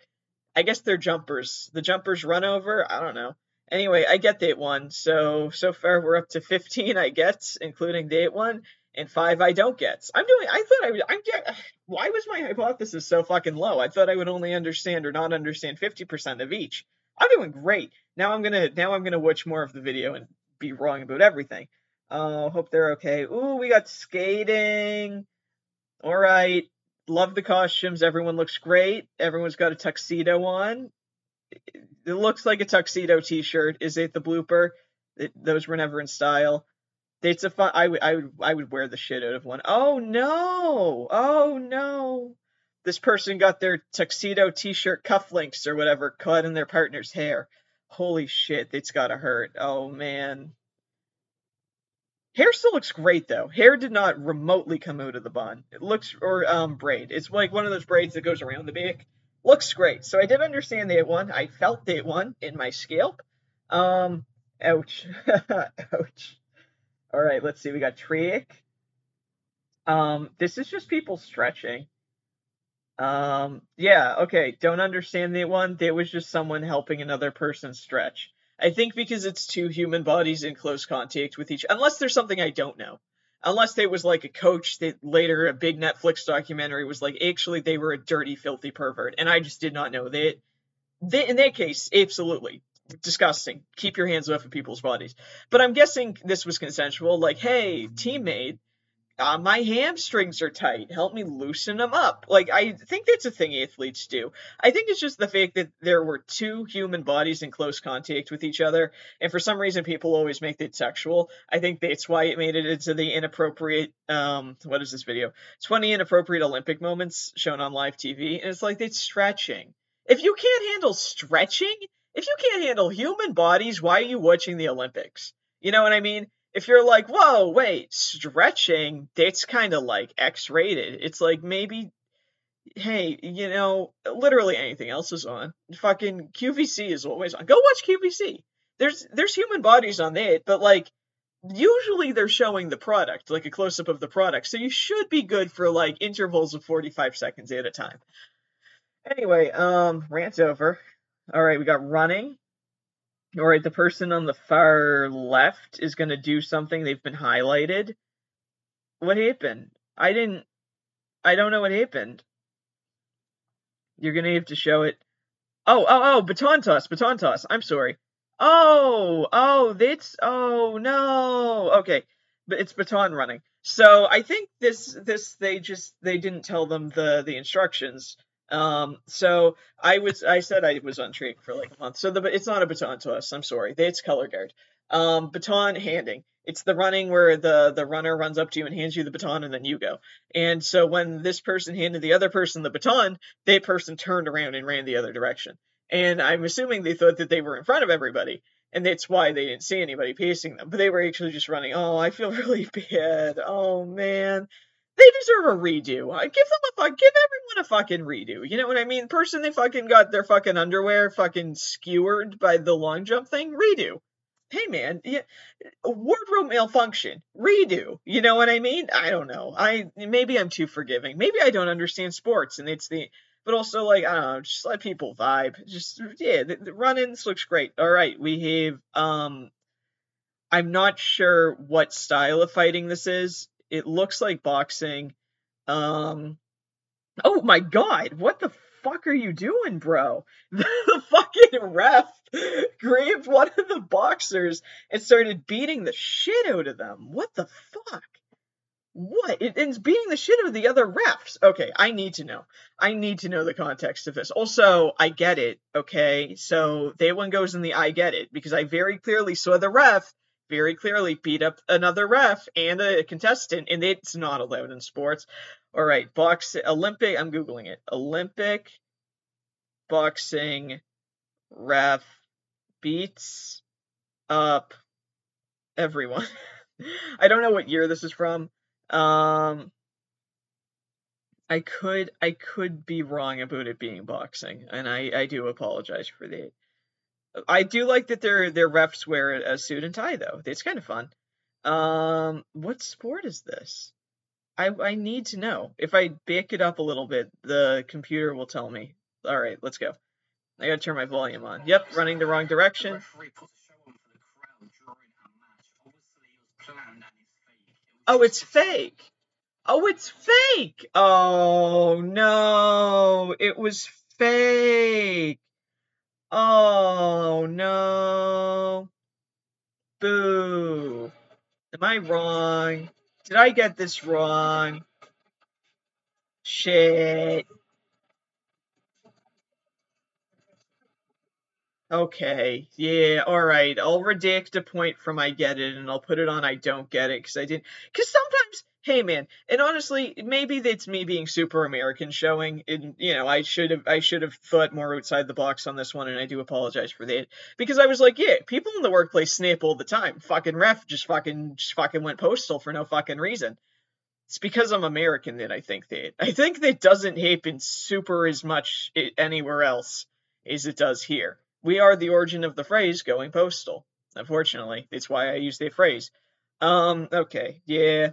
I guess they're jumpers. The jumpers run over. I don't know. Anyway, I get date one. So so far we're up to 15 I get, including date one, and five I don't get. I'm doing. I thought I would. I'm. Why was my hypothesis so fucking low? I thought I would only understand or not understand 50% of each. I'm doing great. Now I'm gonna. Now I'm gonna watch more of the video and be wrong about everything. Oh, hope they're okay. Ooh, we got skating. All right. Love the costumes. Everyone looks great. Everyone's got a tuxedo on. It looks like a tuxedo t-shirt. Is it the blooper? It, those were never in style. It's a fun. I would. I would. I would wear the shit out of one. Oh no! Oh no! This person got their tuxedo t-shirt cufflinks or whatever caught in their partner's hair. Holy shit! It's gotta hurt. Oh man. Hair still looks great though. Hair did not remotely come out of the bun. It looks or um braid. It's like one of those braids that goes around the back. Looks great. So I did understand that one. I felt that one in my scalp. Um ouch. ouch. All right, let's see. We got Trick. Um this is just people stretching. Um yeah, okay. Don't understand that one. That was just someone helping another person stretch. I think because it's two human bodies in close contact with each unless there's something I don't know. Unless there was like a coach that later a big Netflix documentary was like actually they were a dirty, filthy pervert, and I just did not know that. They, in that case, absolutely disgusting. Keep your hands off of people's bodies. But I'm guessing this was consensual. Like, hey, teammate, uh, my hamstrings are tight. Help me loosen them up. Like, I think that's a thing athletes do. I think it's just the fact that there were two human bodies in close contact with each other, and for some reason people always make it sexual. I think that's why it made it into the inappropriate, um, what is this video? 20 inappropriate Olympic moments shown on live TV, and it's like it's stretching. If you can't handle stretching, if you can't handle human bodies, why are you watching the Olympics? You know what I mean? If you're like, whoa, wait, stretching, that's kind of like X rated. It's like maybe, hey, you know, literally anything else is on. Fucking QVC is always on. Go watch QVC. There's there's human bodies on that, but like usually they're showing the product, like a close up of the product. So you should be good for like intervals of 45 seconds at a time. Anyway, um, rant over. All right, we got running. All right, the person on the far left is going to do something. They've been highlighted. What happened? I didn't. I don't know what happened. You're going to have to show it. Oh, oh, oh, baton toss, baton toss. I'm sorry. Oh, oh, that's. Oh, no. Okay, but it's baton running. So I think this, this, they just, they didn't tell them the, the instructions Um, so I was, I said I was on trig for like a month. So the, it's not a baton toss. I'm sorry. It's color guard. Um, baton handing. It's the running where the the runner runs up to you and hands you the baton and then you go. And so when this person handed the other person the baton, that person turned around and ran the other direction. And I'm assuming they thought that they were in front of everybody, and that's why they didn't see anybody pacing them. But they were actually just running. Oh, I feel really bad. Oh man they deserve a redo. I give them a fuck. Give everyone a fucking redo. You know what I mean? Person they fucking got their fucking underwear fucking skewered by the long jump thing. Redo. Hey man, yeah, wardrobe malfunction. Redo. You know what I mean? I don't know. I maybe I'm too forgiving. Maybe I don't understand sports, and it's the. But also, like I don't know, just let people vibe. Just yeah, the, the run-ins looks great. All right, we have um I'm not sure what style of fighting this is. It looks like boxing. Um, oh my god, what the fuck are you doing, bro? The fucking ref grabbed one of the boxers and started beating the shit out of them. What the fuck? What? It, it's beating the shit out of the other refs. Okay, I need to know. I need to know the context of this. Also, I get it, okay? So, they one goes in the I get it, because I very clearly saw the ref very clearly beat up another ref and a contestant, and it's not allowed in sports. All right, box Olympic. I'm googling it. Olympic boxing ref beats up everyone. I don't know what year this is from. Um, I could I could be wrong about it being boxing, and I I do apologize for that. I do like that their their refs wear a suit and tie though. It's kind of fun. Um, what sport is this? I I need to know. If I back it up a little bit, the computer will tell me. All right, let's go. I gotta turn my volume on. Yep, running the wrong direction. Oh, it's fake. Oh, it's fake. Oh no, it was fake. Oh no. Boo. Am I wrong? Did I get this wrong? Shit. Okay, yeah, alright. I'll redact a point from I get it and I'll put it on I don't get it because I didn't. Because sometimes hey man. And honestly maybe it's me being super american showing and you know i should have i should have thought more outside the box on this one and i do apologize for that. Because i was like yeah people in the workplace snap all the time. Fucking ref just fucking just fucking went postal for no fucking reason. It's because i'm american that i think that. I think that doesn't happen super as much anywhere else as it does here. We are the origin of the phrase going postal unfortunately. That's why i use that phrase. Um okay. Yeah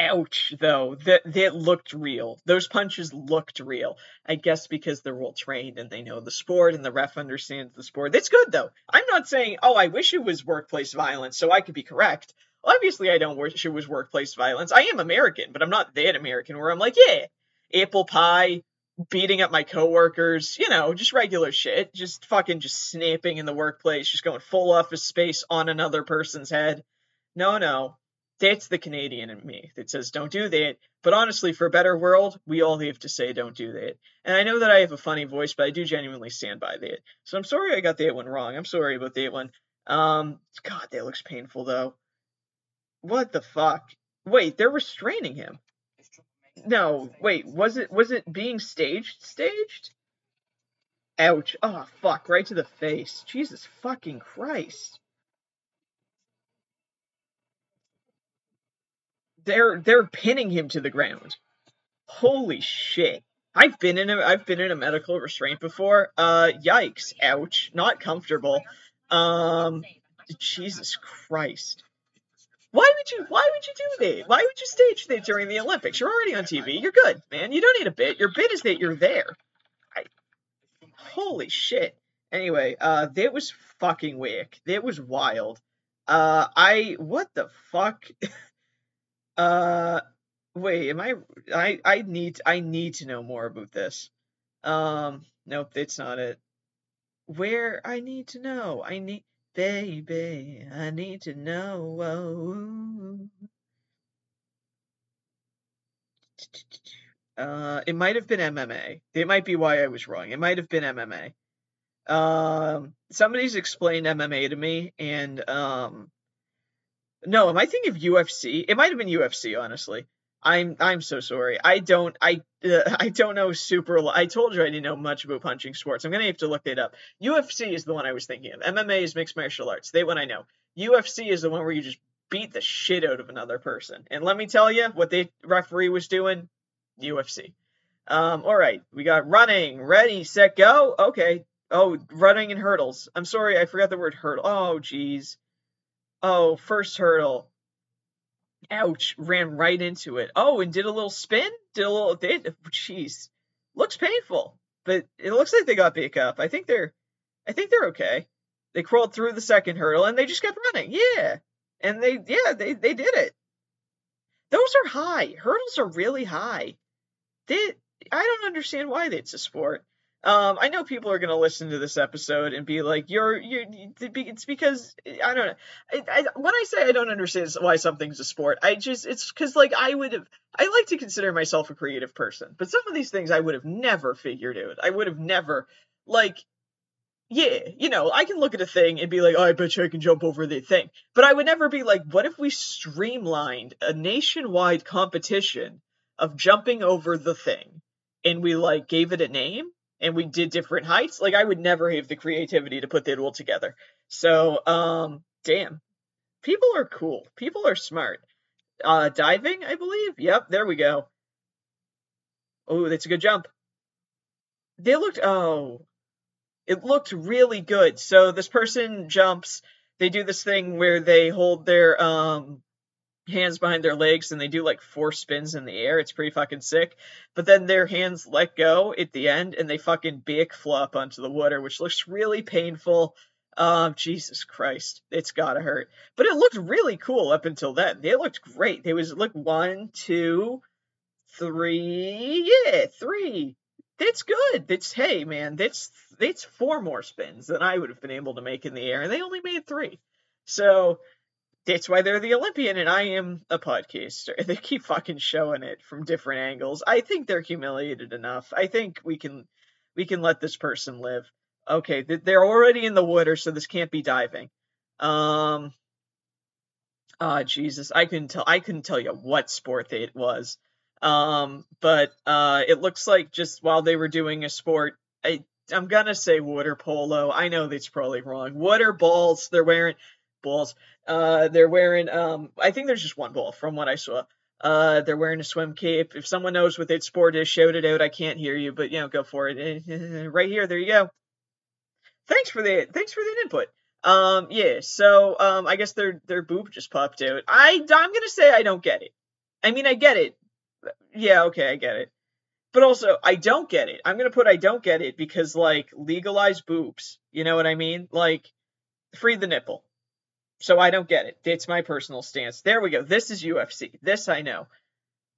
Ouch, though. That that looked real. Those punches looked real. I guess because they're well trained and they know the sport and the ref understands the sport. That's good though. I'm not saying, oh, I wish it was workplace violence so I could be correct. Obviously, I don't wish it was workplace violence. I am American, but I'm not that American where I'm like, yeah, apple pie, beating up my coworkers, you know, just regular shit. Just fucking just snapping in the workplace, just going full office space on another person's head. No, no that's the Canadian in me that says don't do that. But honestly, for a better world, we all have to say don't do that. And I know that I have a funny voice, but I do genuinely stand by that. So I'm sorry I got that one wrong. I'm sorry about that one. Um, God, that looks painful though. What the fuck? Wait, they're restraining him. No, wait, was it was it being staged? Staged? Ouch. Oh fuck, right to the face. Jesus fucking Christ. They're they're pinning him to the ground. Holy shit. I've been in a I've been in a medical restraint before. Uh yikes, ouch, not comfortable. Um Jesus Christ. Why would you why would you do that? Why would you stage that during the Olympics? You're already on TV. You're good, man. You don't need a bit. Your bit is that you're there. I Holy shit. Anyway, uh that was fucking wick. That was wild. Uh I what the fuck? Uh, wait, am I? I I need I need to know more about this. Um, nope, that's not it. Where I need to know. I need, baby, I need to know. Oh. Uh, it might have been MMA. It might be why I was wrong. It might have been MMA. Um, somebody's explained MMA to me, and um, no, am I thinking of UFC? It might have been UFC, honestly. I'm I'm so sorry. I don't I uh, I don't know super. I told you I didn't know much about punching sports. I'm gonna have to look it up. UFC is the one I was thinking of. MMA is mixed martial arts. They one I know. UFC is the one where you just beat the shit out of another person. And let me tell you, what the referee was doing, UFC. Um, all right, we got running, ready, set, go. Okay. Oh, running and hurdles. I'm sorry, I forgot the word hurdle. Oh, jeez. Oh, first hurdle. Ouch! Ran right into it. Oh, and did a little spin. Did a little. Did jeez, looks painful, but it looks like they got back up. I think they're, I think they're okay. They crawled through the second hurdle and they just kept running. Yeah, and they yeah they they did it. Those are high. Hurdles are really high. They I don't understand why it's a sport. Um, I know people are going to listen to this episode and be like, "You're, you're." It's because I don't know. I, I, when I say I don't understand why something's a sport, I just it's because like I would have. I like to consider myself a creative person, but some of these things I would have never figured out. I would have never like. Yeah, you know, I can look at a thing and be like, oh, I bet you I can jump over the thing. But I would never be like, what if we streamlined a nationwide competition of jumping over the thing and we like gave it a name and we did different heights, like I would never have the creativity to put that all together. So, um, damn, people are cool. People are smart. Uh, diving, I believe. Yep, there we go. Oh, that's a good jump. They looked. Oh, it looked really good. So this person jumps. They do this thing where they hold their um hands behind their legs and they do like four spins in the air. It's pretty fucking sick. But then their hands let go at the end and they fucking big flop onto the water, which looks really painful. Um, Jesus Christ, it's gotta hurt. But it looked really cool up until then. They looked great. They was like one, two, three, yeah, three. That's good. That's hey man, that's that's four more spins than I would have been able to make in the air, and they only made three. So that's why they're the Olympian and I am a podcaster. They keep fucking showing it from different angles. I think they're humiliated enough. I think we can we can let this person live. Okay, they're already in the water, so this can't be diving. Um Ah, oh, Jesus, I couldn't tell I couldn't tell you what sport it was. Um, but uh it looks like just while they were doing a sport, I I'm gonna say water polo. I know that's probably wrong. Water balls, they're wearing balls. Uh, they're wearing. Um, I think there's just one ball from what I saw. Uh, they're wearing a swim cape. If someone knows what that sport is, shout it out. I can't hear you, but you know, go for it. right here, there you go. Thanks for that. Thanks for that input. Um, yeah. So, um, I guess their their boob just popped out. I I'm gonna say I don't get it. I mean, I get it. Yeah, okay, I get it. But also, I don't get it. I'm gonna put I don't get it because like legalize boobs. You know what I mean? Like, free the nipple. So I don't get it. It's my personal stance. There we go. This is UFC. This I know.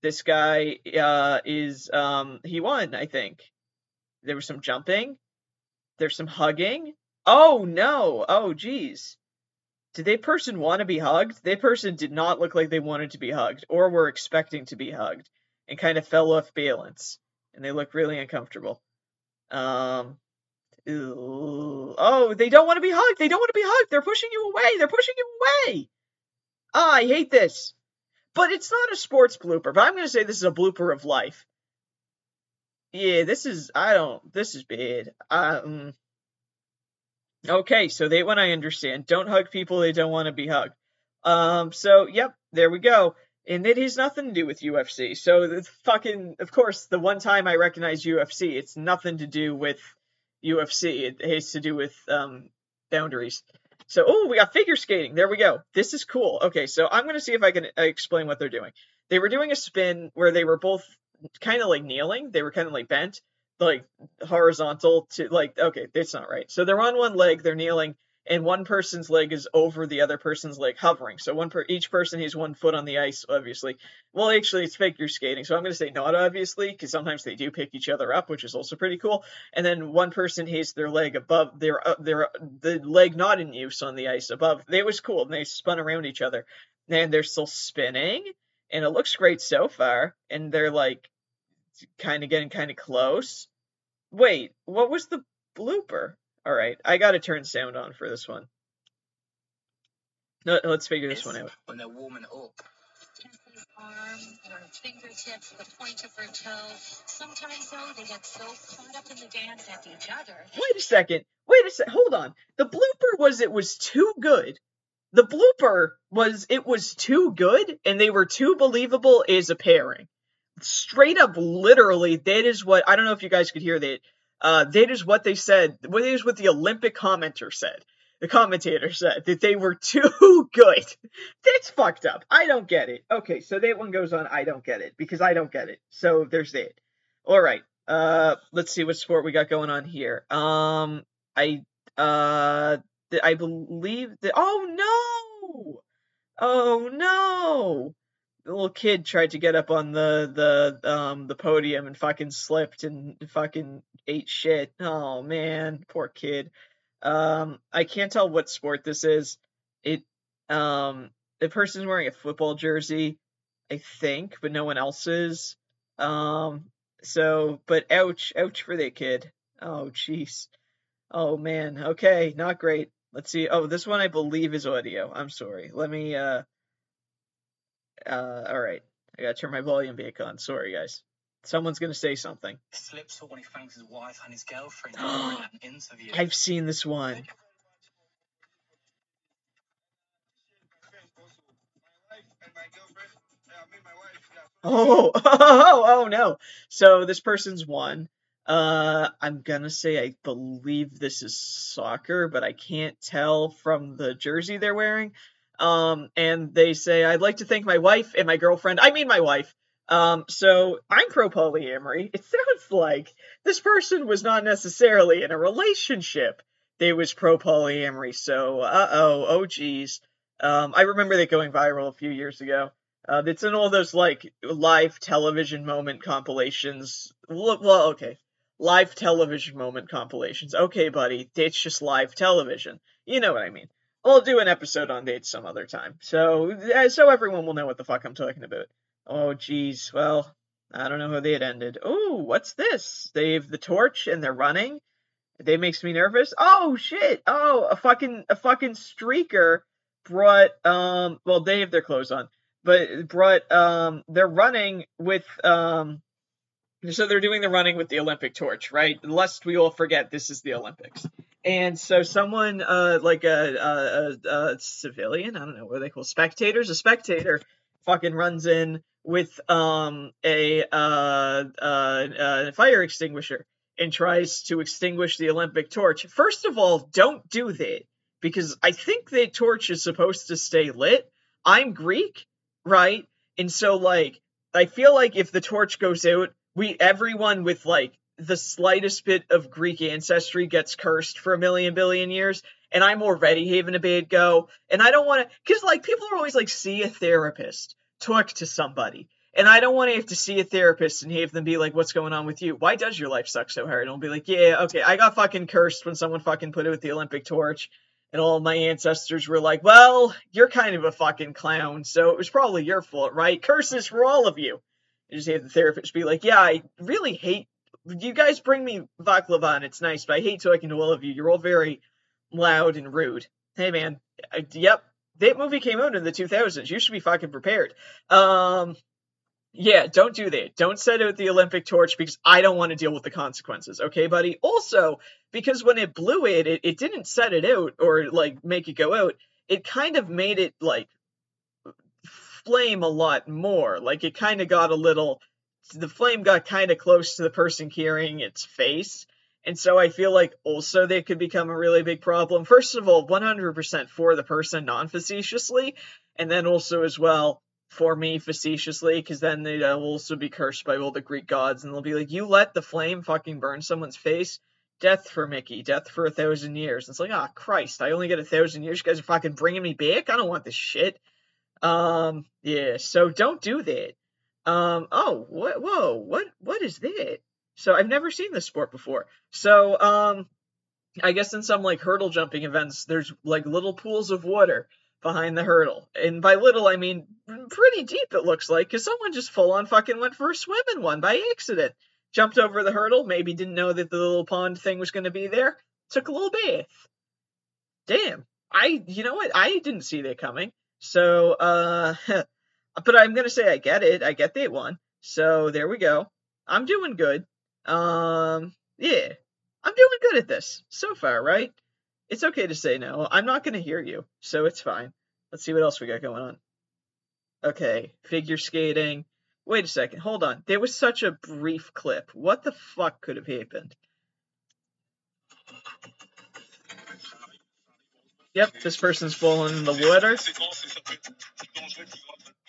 This guy uh, is um, he won. I think there was some jumping. There's some hugging. Oh no. Oh geez. Did that person want to be hugged? That person did not look like they wanted to be hugged or were expecting to be hugged and kind of fell off balance and they look really uncomfortable. Um, Oh, they don't want to be hugged. They don't want to be hugged. They're pushing you away. They're pushing you away. Oh, I hate this. But it's not a sports blooper. But I'm going to say this is a blooper of life. Yeah, this is. I don't. This is bad. Um. Okay, so they one I understand. Don't hug people they don't want to be hugged. Um. So yep, there we go. And it has nothing to do with UFC. So the fucking, of course, the one time I recognize UFC, it's nothing to do with UFC. It has to do with um, boundaries. So, oh, we got figure skating. There we go. This is cool. Okay, so I'm going to see if I can uh, explain what they're doing. They were doing a spin where they were both kind of like kneeling. They were kind of like bent, like horizontal to like, okay, that's not right. So they're on one leg, they're kneeling, and one person's leg is over the other person's leg, hovering. So one per each person has one foot on the ice, obviously. Well, actually, it's figure skating, so I'm going to say not obviously, because sometimes they do pick each other up, which is also pretty cool. And then one person has their leg above their uh, their the leg not in use on the ice above. It was cool, and they spun around each other, and they're still spinning, and it looks great so far. And they're like kind of getting kind of close. Wait, what was the blooper? All right, I got to turn sound on for this one. No, let's figure this one out. When they're warming up. arm, her fingertips, the point of her toe. Sometimes, though, they get so caught up in the dance at each other. Wait a second. Wait a sec. Hold on. The blooper was it was too good. The blooper was it was too good, and they were too believable as a pairing. Straight up, literally, that is what I don't know if you guys could hear that. Uh, that is what they said. What is what the Olympic commenter said. The commentator said that they were too good. That's fucked up. I don't get it. Okay, so that one goes on. I don't get it because I don't get it. So there's that. All right. Uh, let's see what sport we got going on here. Um, I uh, I believe that. Oh no! Oh no! The little kid tried to get up on the the um the podium and fucking slipped and fucking ate shit. Oh man, poor kid. Um, I can't tell what sport this is. It um the person's wearing a football jersey, I think, but no one else is. Um, so but ouch, ouch for that kid. Oh jeez. Oh man. Okay, not great. Let's see. Oh, this one I believe is audio. I'm sorry. Let me uh uh all right. I gotta turn my volume back on. Sorry guys. Someone's gonna say something. Slips when he his wife and his girlfriend during an interview. I've seen this one. Oh, oh, oh no. So this person's won. Uh, I'm gonna say I believe this is soccer, but I can't tell from the jersey they're wearing. Um, and they say, I'd like to thank my wife and my girlfriend. I mean, my wife. Um, so I'm pro polyamory. It sounds like this person was not necessarily in a relationship. They was pro polyamory. So, uh oh, oh geez. Um, I remember that going viral a few years ago. Uh, it's in all those like live television moment compilations. Well, okay, live television moment compilations. Okay, buddy, it's just live television. You know what I mean. I'll do an episode on dates some other time, so uh, so everyone will know what the fuck I'm talking about. Oh, geez. Well, I don't know how they had ended. Oh, what's this? They have the torch and they're running. They makes me nervous. Oh shit! Oh, a fucking a fucking streaker brought um. Well, they have their clothes on, but brought um. They're running with um. So they're doing the running with the Olympic torch, right? Lest we all forget, this is the Olympics. And so someone, uh, like a, a, a, a civilian, I don't know what they call spectators, a spectator, fucking runs in with um a uh, uh, uh fire extinguisher and tries to extinguish the Olympic torch. First of all, don't do that because I think the torch is supposed to stay lit. I'm Greek, right? And so like I feel like if the torch goes out, we everyone with like the slightest bit of Greek ancestry gets cursed for a million billion years, and I'm already having a bad go. And I don't want to, because like people are always like, see a therapist, talk to somebody. And I don't want to have to see a therapist and have them be like, what's going on with you? Why does your life suck so hard? And I'll be like, yeah, okay, I got fucking cursed when someone fucking put it with the Olympic torch. And all my ancestors were like, well, you're kind of a fucking clown, so it was probably your fault, right? Curses for all of you. You just have the therapist be like, yeah, I really hate you guys bring me baklava and it's nice, but I hate talking to all of you. You're all very loud and rude. Hey man, I, yep, that movie came out in the 2000s. You should be fucking prepared. Um, yeah, don't do that. Don't set out the Olympic torch because I don't want to deal with the consequences. Okay, buddy. Also, because when it blew it, it, it didn't set it out or like make it go out. It kind of made it like flame a lot more. Like it kind of got a little the flame got kind of close to the person carrying its face. And so I feel like also they could become a really big problem. First of all, 100% for the person non facetiously, and then also as well for me facetiously, because then they'll also be cursed by all the Greek gods, and they'll be like, You let the flame fucking burn someone's face? Death for Mickey, death for a thousand years. And it's like, ah, oh, Christ, I only get a thousand years. You guys are fucking bringing me back? I don't want this shit. Um, yeah, so don't do that. Um, oh, what, whoa, what, what is that? So I've never seen this sport before. So, um, I guess in some like hurdle jumping events, there's like little pools of water behind the hurdle. And by little, I mean pretty deep, it looks like, because someone just full on fucking went for a swim in one by accident. Jumped over the hurdle, maybe didn't know that the little pond thing was going to be there, took a little bath. Damn. I, you know what? I didn't see that coming. So, uh, but I'm to say I get it. I get that one. So there we go. I'm doing good. Um, yeah. I'm doing good at this so far, right? It's okay to say no. I'm not to hear you, so it's fine. Let's see what else we got going on. Okay, figure skating. Wait a second, hold on. There was such a brief clip. What the fuck could have happened? Yep, this person's falling in the water.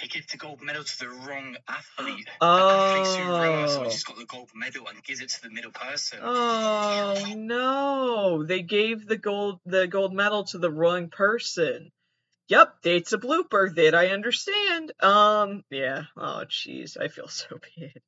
He gave the gold medal to the wrong athlete. The athlete's who so Oh. he's got the gold medal and gives it to the middle person. Oh no! They gave the gold the gold medal to the wrong person. Yep, it's a blooper that I understand. Um, yeah. Oh jeez, I feel so bad.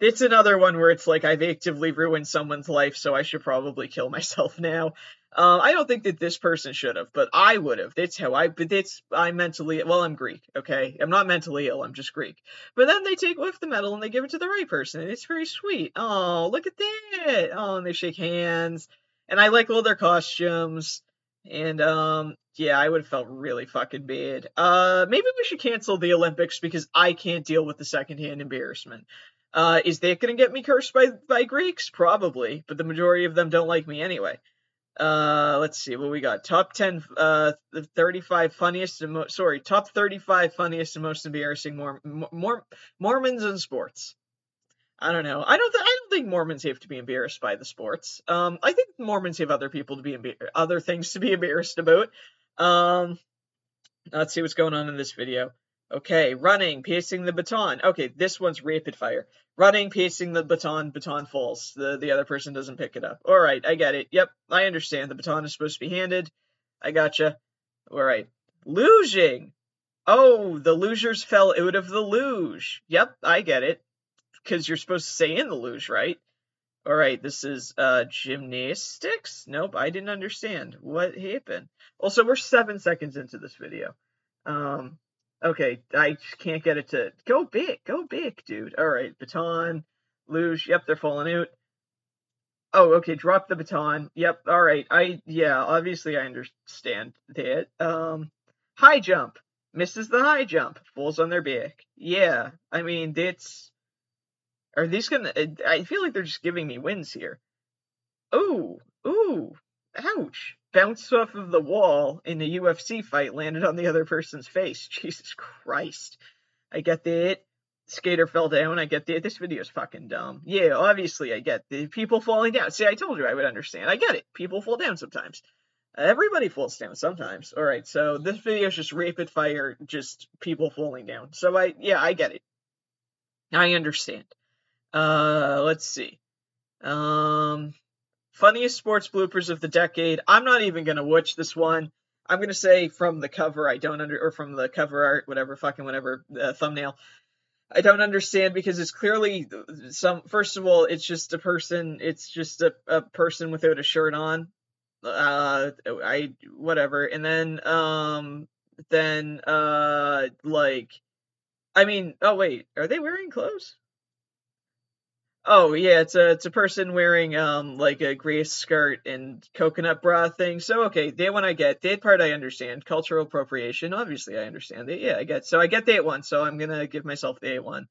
It's another one where it's like I've actively ruined someone's life, so I should probably kill myself now. Um, I don't think that this person should have, but I would have. That's how I. But that's I'm mentally. Well, I'm Greek. Okay, I'm not mentally ill. I'm just Greek. But then they take off the medal and they give it to the right person, and it's very sweet. Oh, look at that! Oh, and they shake hands, and I like all their costumes. And um, yeah, I would have felt really fucking bad. Uh, maybe we should cancel the Olympics because I can't deal with the secondhand embarrassment. Uh, is that gonna get me cursed by by Greeks? Probably, but the majority of them don't like me anyway. Uh, let's see what we got. Top ten, uh, the thirty-five funniest and mo- sorry, top thirty-five funniest and most embarrassing Mor- Mor- Mormons in sports. I don't know. I don't. Th- I don't think Mormons have to be embarrassed by the sports. Um, I think Mormons have other people to be embar- other things to be embarrassed about. Um, let's see what's going on in this video. Okay, running, piercing the baton. Okay, this one's rapid fire. Running, piercing the baton, baton falls. The the other person doesn't pick it up. All right, I get it. Yep, I understand. The baton is supposed to be handed. I gotcha. All right, luging. Oh, the losers fell out of the luge. Yep, I get it. Because you're supposed to say in the luge, right? All right, this is uh gymnastics. Nope, I didn't understand what happened. Also, we're seven seconds into this video. Um, okay, I just can't get it to go big, go big, dude. All right, baton, luge. Yep, they're falling out. Oh, okay, drop the baton. Yep, all right. I yeah, obviously I understand that. Um, high jump misses the high jump, falls on their back. Yeah, I mean that's. Are these gonna? I feel like they're just giving me wins here. Ooh, ooh, ouch! Bounced off of the wall in a UFC fight, landed on the other person's face. Jesus Christ! I get that. Skater fell down. I get that. This video is fucking dumb. Yeah, obviously I get the people falling down. See, I told you I would understand. I get it. People fall down sometimes. Everybody falls down sometimes. All right, so this video is just rapid fire, just people falling down. So I, yeah, I get it. I understand. Uh, let's see. Um, funniest sports bloopers of the decade. I'm not even gonna watch this one. I'm gonna say from the cover, I don't under, or from the cover art, whatever, fucking whatever, uh, thumbnail. I don't understand because it's clearly some. First of all, it's just a person. It's just a, a person without a shirt on. Uh, I whatever, and then um, then uh, like, I mean, oh wait, are they wearing clothes? Oh yeah, it's a it's a person wearing um like a gray skirt and coconut bra thing. So okay, that one I get. That part I understand. Cultural appropriation, obviously I understand it. Yeah, I get. So I get that one. So I'm gonna give myself the A one.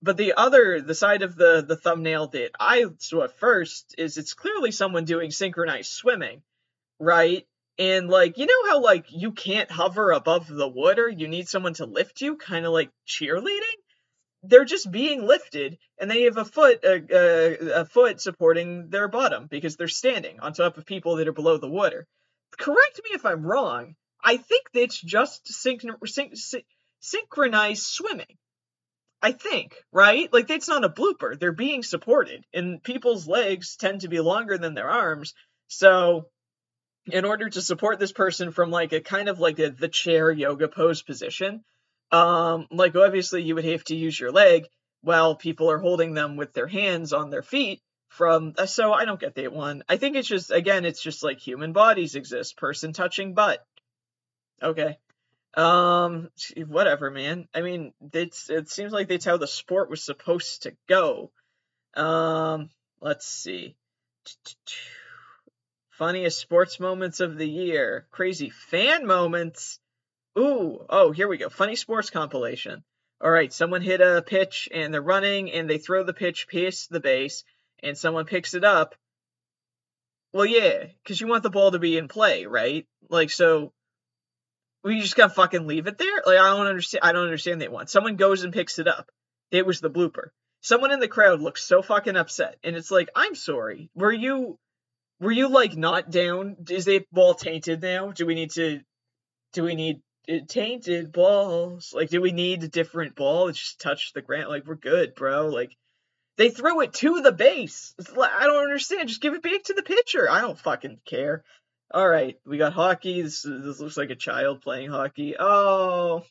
But the other, the side of the the thumbnail that I saw at first is it's clearly someone doing synchronized swimming, right? And like you know how like you can't hover above the water, you need someone to lift you, kind of like cheerleading they're just being lifted and they have a foot a, a, a foot supporting their bottom because they're standing on top of people that are below the water. Correct me if i'm wrong. I think it's just synch- syn- syn- synchronized swimming. I think right? Like that's not a blooper. They're being supported and people's legs tend to be longer than their arms. So in order to support this person from like a kind of like a the chair yoga pose position um like obviously you would have to use your leg while people are holding them with their hands on their feet from uh, so i don't get that one i think it's just again it's just like human bodies exist person touching butt okay Um, whatever, man. I mean, it's it seems like that's how the sport was supposed to go. Um, let's see. Funniest sports moments of the year. Crazy fan moments. Ooh, oh, here we go. Funny sports compilation. All right, someone hit a pitch and they're running and they throw the pitch past the base and someone picks it up. Well, yeah, because you want the ball to be in play, right? Like, so we just gotta fucking leave it there. Like, I don't understand. I don't understand that one. Someone goes and picks it up. It was the blooper. Someone in the crowd looks so fucking upset, and it's like, I'm sorry. Were you, were you like not down? Is the ball tainted now? Do we need to? Do we need tainted balls? Like, do we need a different ball that just touched the ground? Like, we're good, bro. Like, they threw it to the base. Like, I don't understand. Just give it back to the pitcher. I don't fucking care. All right, we got hockey. This, this looks like a child playing hockey. Oh,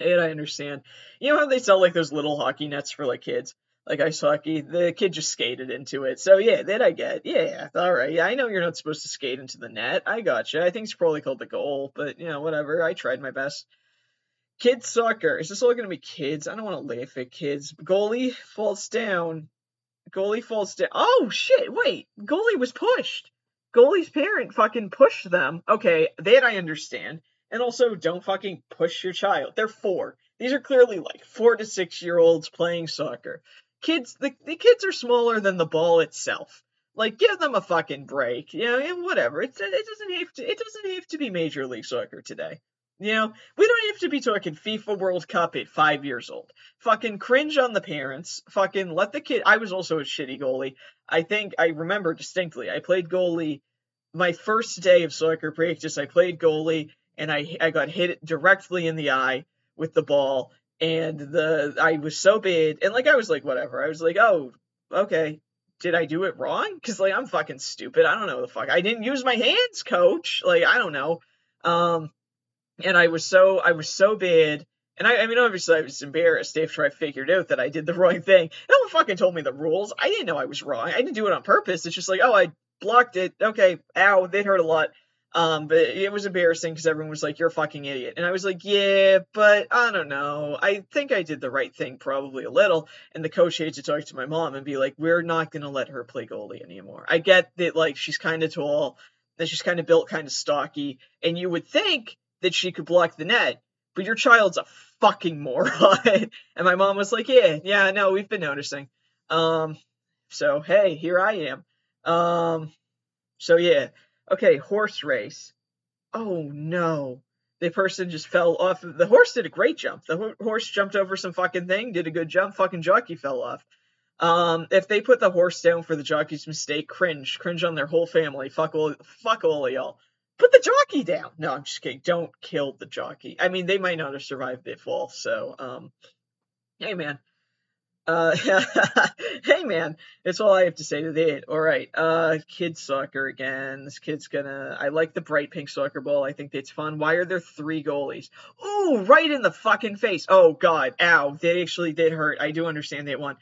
and I understand. You know how they sell like those little hockey nets for like kids, like ice hockey. The kid just skated into it. So yeah, that I get. Yeah, all right. Yeah, I know you're not supposed to skate into the net. I gotcha. I think it's probably called the goal, but you know, whatever. I tried my best. Kids soccer. Is this all to be kids? I don't want to laugh at kids. Goalie falls down. Goalie falls down. Oh shit! Wait, goalie was pushed. Goalie's parent fucking pushed them. Okay, that I understand. And also, don't fucking push your child. They're four. These are clearly like four to six year olds playing soccer. Kids, the, the kids are smaller than the ball itself. Like, give them a fucking break. You know, and whatever. It's, it doesn't have to. It doesn't have to be Major League Soccer today. You know, we don't have to be talking FIFA World Cup at five years old. Fucking cringe on the parents. Fucking let the kid. I was also a shitty goalie. I think I remember distinctly. I played goalie my first day of soccer practice. I played goalie and I I got hit directly in the eye with the ball. And the I was so bad. And like I was like whatever. I was like oh okay. Did I do it wrong? Because like I'm fucking stupid. I don't know the fuck. I didn't use my hands, coach. Like I don't know. Um and I was so I was so bad. And I, I mean, obviously, I was embarrassed after I figured out that I did the wrong thing. No one fucking told me the rules. I didn't know I was wrong. I didn't do it on purpose. It's just like, oh, I blocked it. Okay, ow, that hurt a lot. Um, but it was embarrassing because everyone was like, "You're a fucking idiot," and I was like, "Yeah, but I don't know. I think I did the right thing, probably a little." And the coach had to talk to my mom and be like, "We're not gonna let her play goalie anymore." I get that, like, she's kind of tall, that she's kind of built, kind of stocky, and you would think that she could block the net, but your child's a fucking moron. and my mom was like, yeah, yeah, no, we've been noticing. Um, so hey, here I am. Um, so yeah, okay, horse race. Oh no, the person just fell off. The horse did a great jump. The horse jumped over some fucking thing, did a good jump. Fucking jockey fell off. Um, if they put the horse down for the jockey's mistake, cringe, cringe on their whole family. Fuck all, fuck all of y'all put the jockey down. No, I'm just kidding. Don't kill the jockey. I mean, they might not have survived the fall. So, um, hey man, uh, hey man, that's all I have to say to that. All right, uh, kids soccer again. This kid's gonna. I like the bright pink soccer ball. I think that's fun. Why are there three goalies? Ooh, right in the fucking face. Oh god, ow, that actually did hurt. I do understand that one.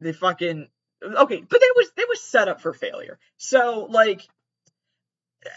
The fucking okay, but that was that was set up for failure. So like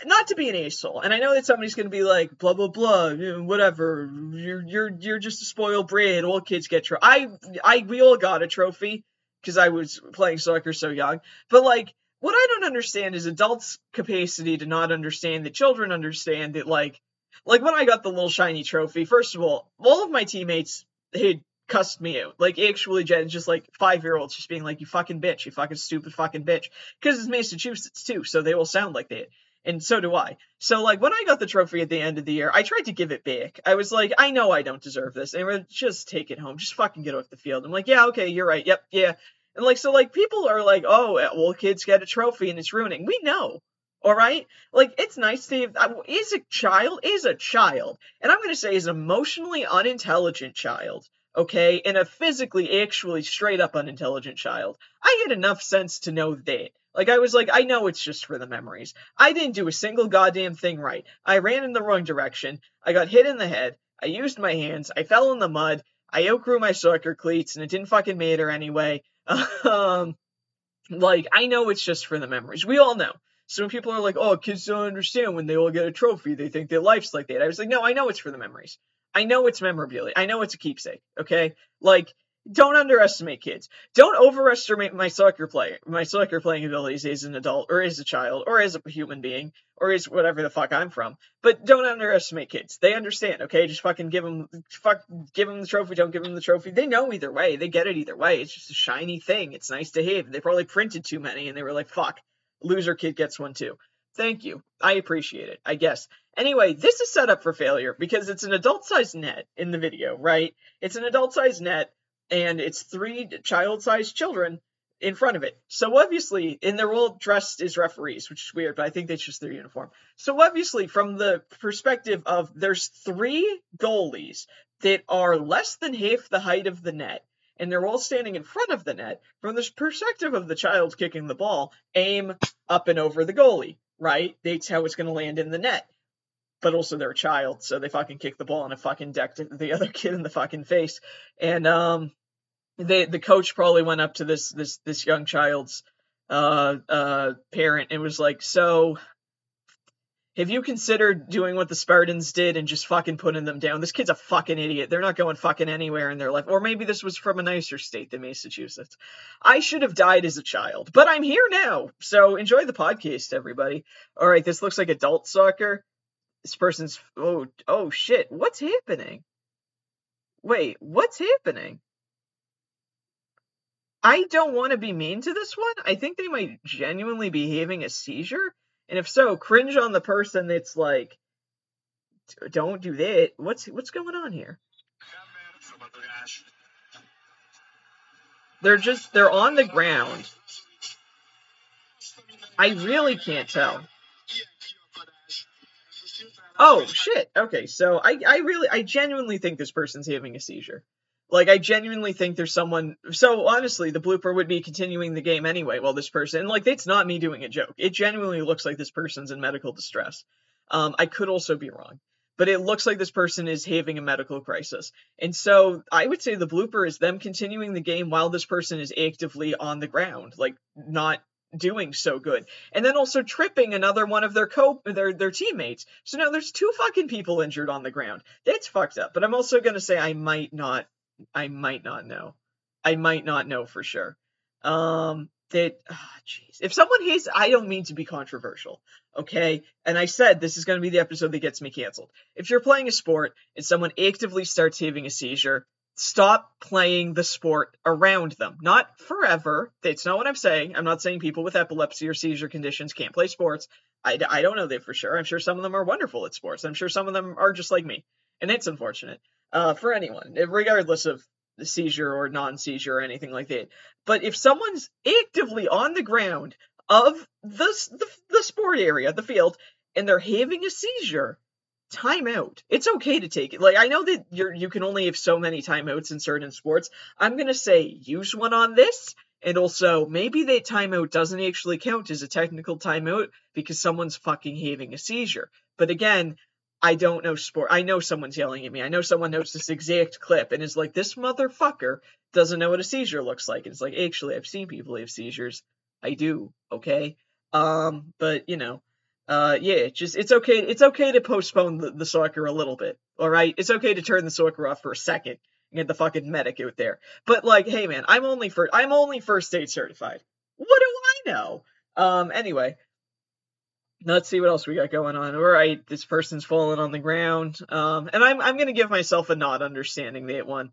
not to be an asshole, and I know that somebody's going to be like, blah blah blah, whatever. You're you're you're just a spoiled brat. All kids get tro. I I we all got a trophy because I was playing soccer so young. But like, what I don't understand is adults' capacity to not understand that children understand that. Like, like when I got the little shiny trophy. First of all, all of my teammates had cussed me out. Like actually, Jen, just like five year olds just being like, "You fucking bitch, you fucking stupid fucking bitch," because it's Massachusetts too, so they will sound like that and so do I. So like when I got the trophy at the end of the year, I tried to give it back. I was like, I know I don't deserve this, and just take it home, just fucking get off the field. I'm like, yeah, okay, you're right, yep, yeah, and like so like people are like, oh, eh, well, kids get a trophy and it's ruining. We know. All right, like it's nice to uh, is a child is a child, and I'm gonna say is an emotionally unintelligent child okay, and a physically, actually, straight up unintelligent child. I had enough sense to know that. Like, I was like, I know it's just for the memories. I didn't do a single goddamn thing right. I ran in the wrong direction. I got hit in the head. I used my hands. I fell in the mud. I outgrew my soccer cleats, and it didn't fucking matter anyway. um, like, I know it's just for the memories. We all know. So when people are like, "Oh, kids don't understand when they all get a trophy, they think their life's like that." I was like, "No, I know it's for the memories. I know it's memorabilia. I know it's a keepsake. Okay, like." Don't underestimate kids. Don't overestimate my soccer play, my soccer playing abilities as an adult, or as a child, or as a human being, or as whatever the fuck I'm from. But don't underestimate kids. They understand. Okay, just fucking give them, fuck, give them the trophy. Don't give them the trophy. They know either way. They get it either way. It's just a shiny thing. It's nice to have. They probably printed too many, and they were like, fuck, loser kid gets one too. Thank you. I appreciate it, I guess. Anyway, this is set up for failure because it's an adult sized net in the video, right? It's an adult sized net and it's three child sized children in front of it. So obviously, and they're all dressed as referees, which is weird, but I think that's just their uniform. So obviously, from the perspective of there's three goalies that are less than half the height of the net, and they're all standing in front of the net. From the perspective of the child kicking the ball, aim up and over the goalie, right? That's how it's going to land in the net. But also they're a child, so they fucking kick the ball and it fucking decked the other kid in the fucking face. And um, they the coach probably went up to this this this young child's uh uh parent and was like, so have you considered doing what the Spartans did and just fucking putting them down? This kid's a fucking idiot. They're not going fucking anywhere in their life. Or maybe this was from a nicer state than Massachusetts. I should have died as a child, but I'm here now. So enjoy the podcast, everybody. All right, this looks like adult soccer. This person's oh oh shit. What's happening? Wait, what's happening? I don't want to be mean to this one. I think they might genuinely be having a seizure. And if so, cringe on the person that's like, don't do that. What's what's going on here? They're just they're on the ground. I really can't tell. Oh shit. Okay, so I I really I genuinely think this person's having a seizure. Like I genuinely think there's someone. So honestly, the blooper would be continuing the game anyway. While this person, and like, it's not me doing a joke. It genuinely looks like this person's in medical distress. Um, I could also be wrong, but it looks like this person is having a medical crisis. And so I would say the blooper is them continuing the game while this person is actively on the ground, like not doing so good. And then also tripping another one of their co their their teammates. So now there's two fucking people injured on the ground. That's fucked up. But I'm also gonna say I might not I might not know. I might not know for sure. Um, that, ah, jeez. if someone hates, I don't mean to be controversial, okay? And I said this is going to be the episode that gets me canceled. If you're playing a sport and someone actively starts having a seizure, stop playing the sport around them. Not forever. That's not what I'm saying. I'm not saying people with epilepsy or seizure conditions can't play sports. I, I don't know that for sure. I'm sure some of them are wonderful at sports. I'm sure some of them are just like me. And it's unfortunate uh, for anyone, regardless of seizure or non-seizure or anything like that. But if someone's actively on the ground of the, the, the sport area, the field, and they're having a seizure, timeout. It's okay to take it. Like I know that you're you can only have so many timeouts in certain sports. I'm gonna say use one on this, and also maybe that timeout doesn't actually count as a technical timeout because someone's fucking having a seizure. But again, I don't know sport. I know someone's yelling at me. I know someone knows this exact clip and is like, this motherfucker doesn't know what a seizure looks like. And it's like, actually, I've seen people have seizures. I do. Okay. Um, but you know, uh, yeah, just it's okay. It's okay to postpone the, the soccer a little bit. All right. It's okay to turn the soccer off for a second and get the fucking medic out there. But like, hey man, I'm only for I'm only first aid certified. What do I know? Um, anyway, let's see what else we got going on. All right, this person's falling on the ground. Um, and I'm I'm gonna give myself a not understanding that one.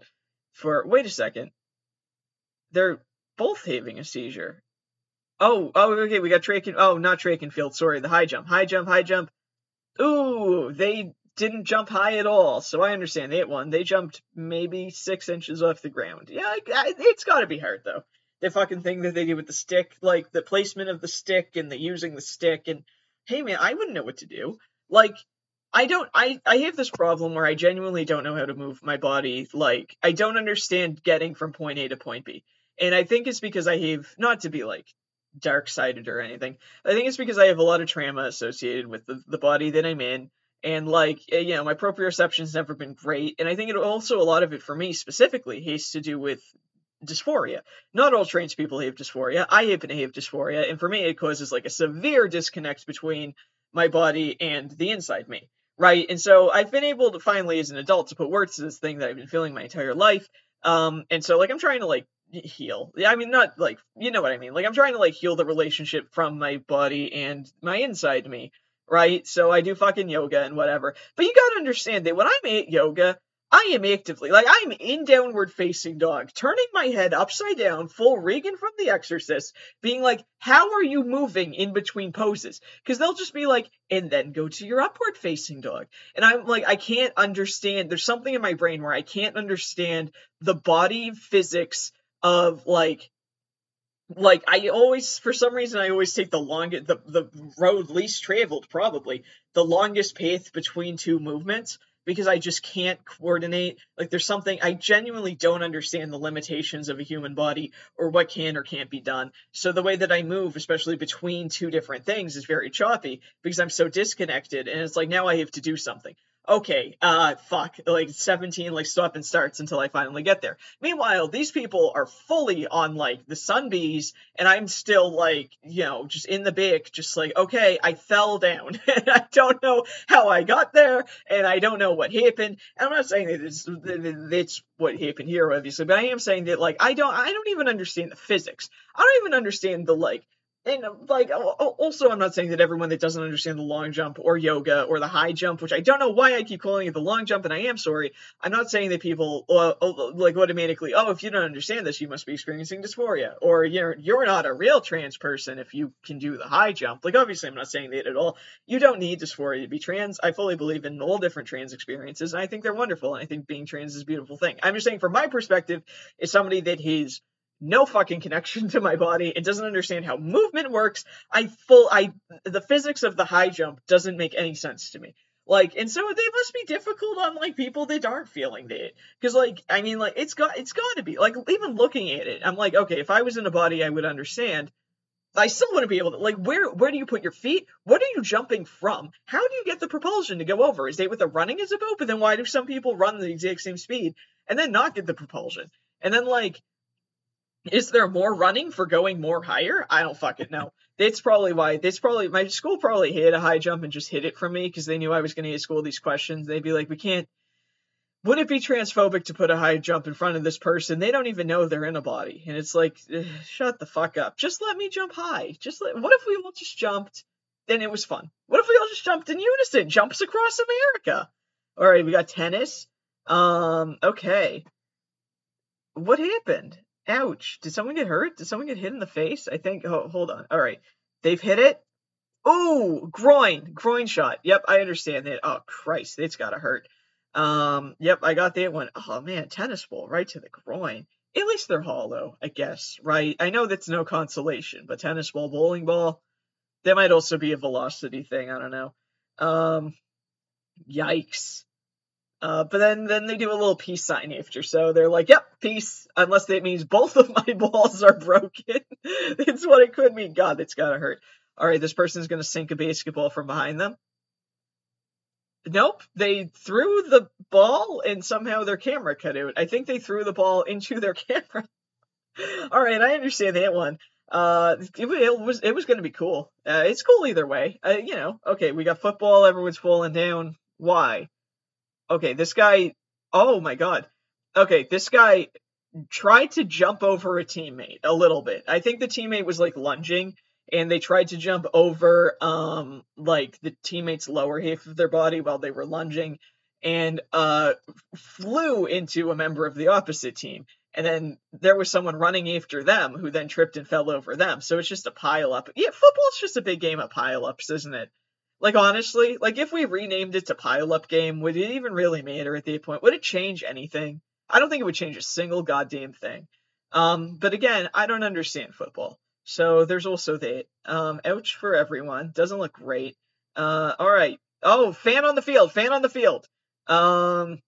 For wait a second, they're both having a seizure. Oh, oh, okay, we got track and oh, not track and field. Sorry, the high jump, high jump, high jump. Ooh, they didn't jump high at all, so I understand that one. They jumped maybe six inches off the ground. Yeah, I, I, it's got to be hard though. The fucking thing that they do with the stick, like the placement of the stick and the using the stick and hey man, I wouldn't know what to do. Like, I don't I I have this problem where I genuinely don't know how to move my body. Like, I don't understand getting from point A to point B. And I think it's because I have not to be like dark sided or anything. I think it's because I have a lot of trauma associated with the, the body that I'm in. And like, eh, you know, my proprioception's never been great. And I think it also a lot of it for me specifically has to do with dysphoria. Not all trans people have dysphoria. I happen to have dysphoria, and for me, it causes like a severe disconnect between my body and the inside me. Right. And so I've been able to finally, as an adult, to put words to this thing that I've been feeling my entire life. Um, and so like I'm trying to like heal. I mean, not like you know what I mean. Like I'm trying to like heal the relationship from my body and my inside me, right? So I do fucking yoga and whatever. But you gotta understand that when I'm at yoga, I am actively, like, I'm in downward facing dog, turning my head upside down, full Regan from The Exorcist, being like, how are you moving in between poses? Because they'll just be like, and then go to your upward facing dog. And I'm like, I can't understand. There's something in my brain where I can't understand the body physics of like, like I always, for some reason, I always take the longest, the the road least traveled, probably the longest path between two movements because I just can't coordinate. Like there's something I genuinely don't understand the limitations of a human body or what can or can't be done. So the way that I move, especially between two different things, is very choppy because I'm so disconnected and it's like now I have to do something okay, uh, fuck, like 17 like stop and starts until I finally get there. Meanwhile, these people are fully on like the sun bees, and I'm still like, you know, just in the big, just like, okay, I fell down, and I don't know how I got there, and I don't know what happened. And I'm not saying that it's that's what happened here, obviously, but I am saying that like I don't, I don't even understand the physics. I don't even understand the like and like also i'm not saying that everyone that doesn't understand the long jump or yoga or the high jump which i don't know why i keep calling it the long jump and i am sorry. I'm not saying that people uh, like automatically oh if you don't understand this you must be experiencing dysphoria or you're you're not a real trans person if you can do the high jump. Like obviously i'm not saying that at all. You don't need dysphoria to be trans. I fully believe in all different trans experiences and i think they're wonderful and i think being trans is a beautiful thing. I'm just saying from my perspective as somebody that has no fucking connection to my body. It doesn't understand how movement works. I full I the physics of the high jump doesn't make any sense to me. Like, and so they must be difficult on like people that aren't feeling that. Because like, I mean, like it's got it's got to be like even looking at it, I'm like, okay, if I was in a body, I would understand. I still wouldn't be able to like where where do you put your feet? What are you jumping from? How do you get the propulsion to go over? Is it with a running as a boat? But then why do some people run the exact same speed and then not get the propulsion? And then like is there more running for going more higher? I don't fucking know. That's probably why. That's probably my school probably hit a high jump and just hid it from me because they knew I was going to ask school these questions. They'd be like, "We can't." Would it be transphobic to put a high jump in front of this person? They don't even know they're in a body, and it's like, shut the fuck up. Just let me jump high. Just let. What if we all just jumped? Then it was fun. What if we all just jumped in unison? Jumps across America. All right, we got tennis. Um. Okay. What happened? Ouch. Did someone get hurt? Did someone get hit in the face? I think. Oh, hold on. All right. They've hit it. Oh, groin. Groin shot. Yep, I understand that. Oh, Christ. It's got to hurt. Um, yep, I got that one. Oh, man. Tennis ball right to the groin. At least they're hollow, I guess, right? I know that's no consolation, but tennis ball, bowling ball, that might also be a velocity thing. I don't know. Um, yikes. Uh, but then, then they do a little peace sign after. So they're like, yep, peace, unless that means both of my balls are broken. it's what it could mean. God, that's gotta hurt. All right, this person's gonna sink a basketball from behind them. Nope, they threw the ball and somehow their camera cut out. I think they threw the ball into their camera. All right, I understand that one. Uh, it, it was it was gonna be cool. Uh, it's cool either way. Uh, you know, okay, we got football. Everyone's falling down. Why? Okay, this guy, oh my god. Okay, this guy tried to jump over a teammate a little bit. I think the teammate was like lunging and they tried to jump over um like the teammate's lower half of their body while they were lunging and uh flew into a member of the opposite team. And then there was someone running after them who then tripped and fell over them. So it's just a pile up. Yeah, football's just a big game of pile ups, isn't it? Like honestly, like if we renamed it to Pile Up Game, would it even really matter at that point? Would it change anything? I don't think it would change a single goddamn thing. Um, but again, I don't understand football. So there's also that. Um, ouch for everyone. Doesn't look great. Uh, all right. Oh, fan on the field. Fan on the field. Um,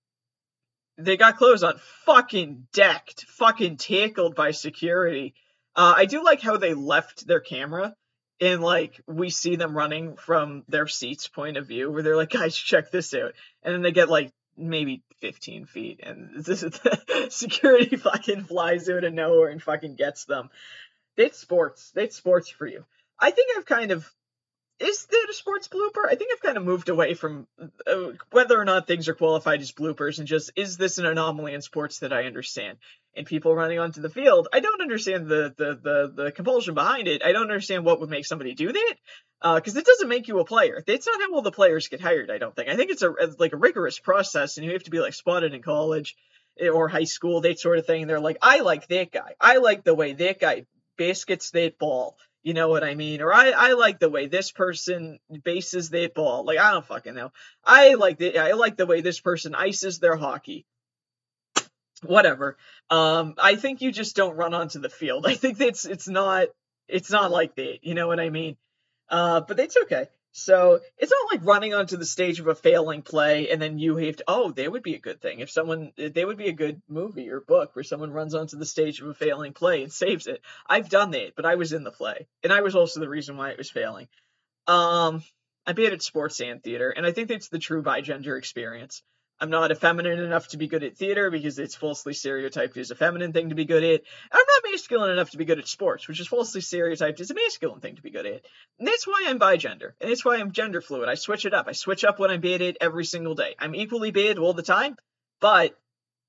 they got clothes on. Fucking decked. Fucking tackled by security. Uh, I do like how they left their camera and like we see them running from their seats point of view where they're like guys check this out and then they get like maybe 15 feet, and this is the security fucking flies out of nowhere and fucking gets them. It's sports. It's sports for you. I think I've kind of is that a sports blooper? I think I've kind of moved away from uh, whether or not things are qualified as bloopers and just is this an anomaly in sports that I understand? And people running onto the field, I don't understand the the the, the compulsion behind it. I don't understand what would make somebody do that because uh, it doesn't make you a player. It's not how all the players get hired. I don't think. I think it's a like a rigorous process, and you have to be like spotted in college eh, or high school, that sort of thing. And they're like, I like that guy. I like the way that guy baskets that ball. You know what I mean? Or I, I like the way this person bases their ball. Like I don't fucking know. I like the I like the way this person ices their hockey. Whatever. Um, I think you just don't run onto the field. I think it's it's not it's not like that. You know what I mean? Uh, but it's okay. So it's not like running onto the stage of a failing play and then you have to. Oh, there would be a good thing if someone. There would be a good movie or book where someone runs onto the stage of a failing play and saves it. I've done that, but I was in the play, and I was also the reason why it was failing. Um, I been at sports and theater, and I think that's the true bi gender experience. I'm not effeminate enough to be good at theater because it's falsely stereotyped as a feminine thing to be good at. I'm not masculine enough to be good at sports, which is falsely stereotyped as a masculine thing to be good at. And that's why I'm bigender. And that's why I'm gender fluid. I switch it up. I switch up what I'm bad at every single day. I'm equally bad all the time, but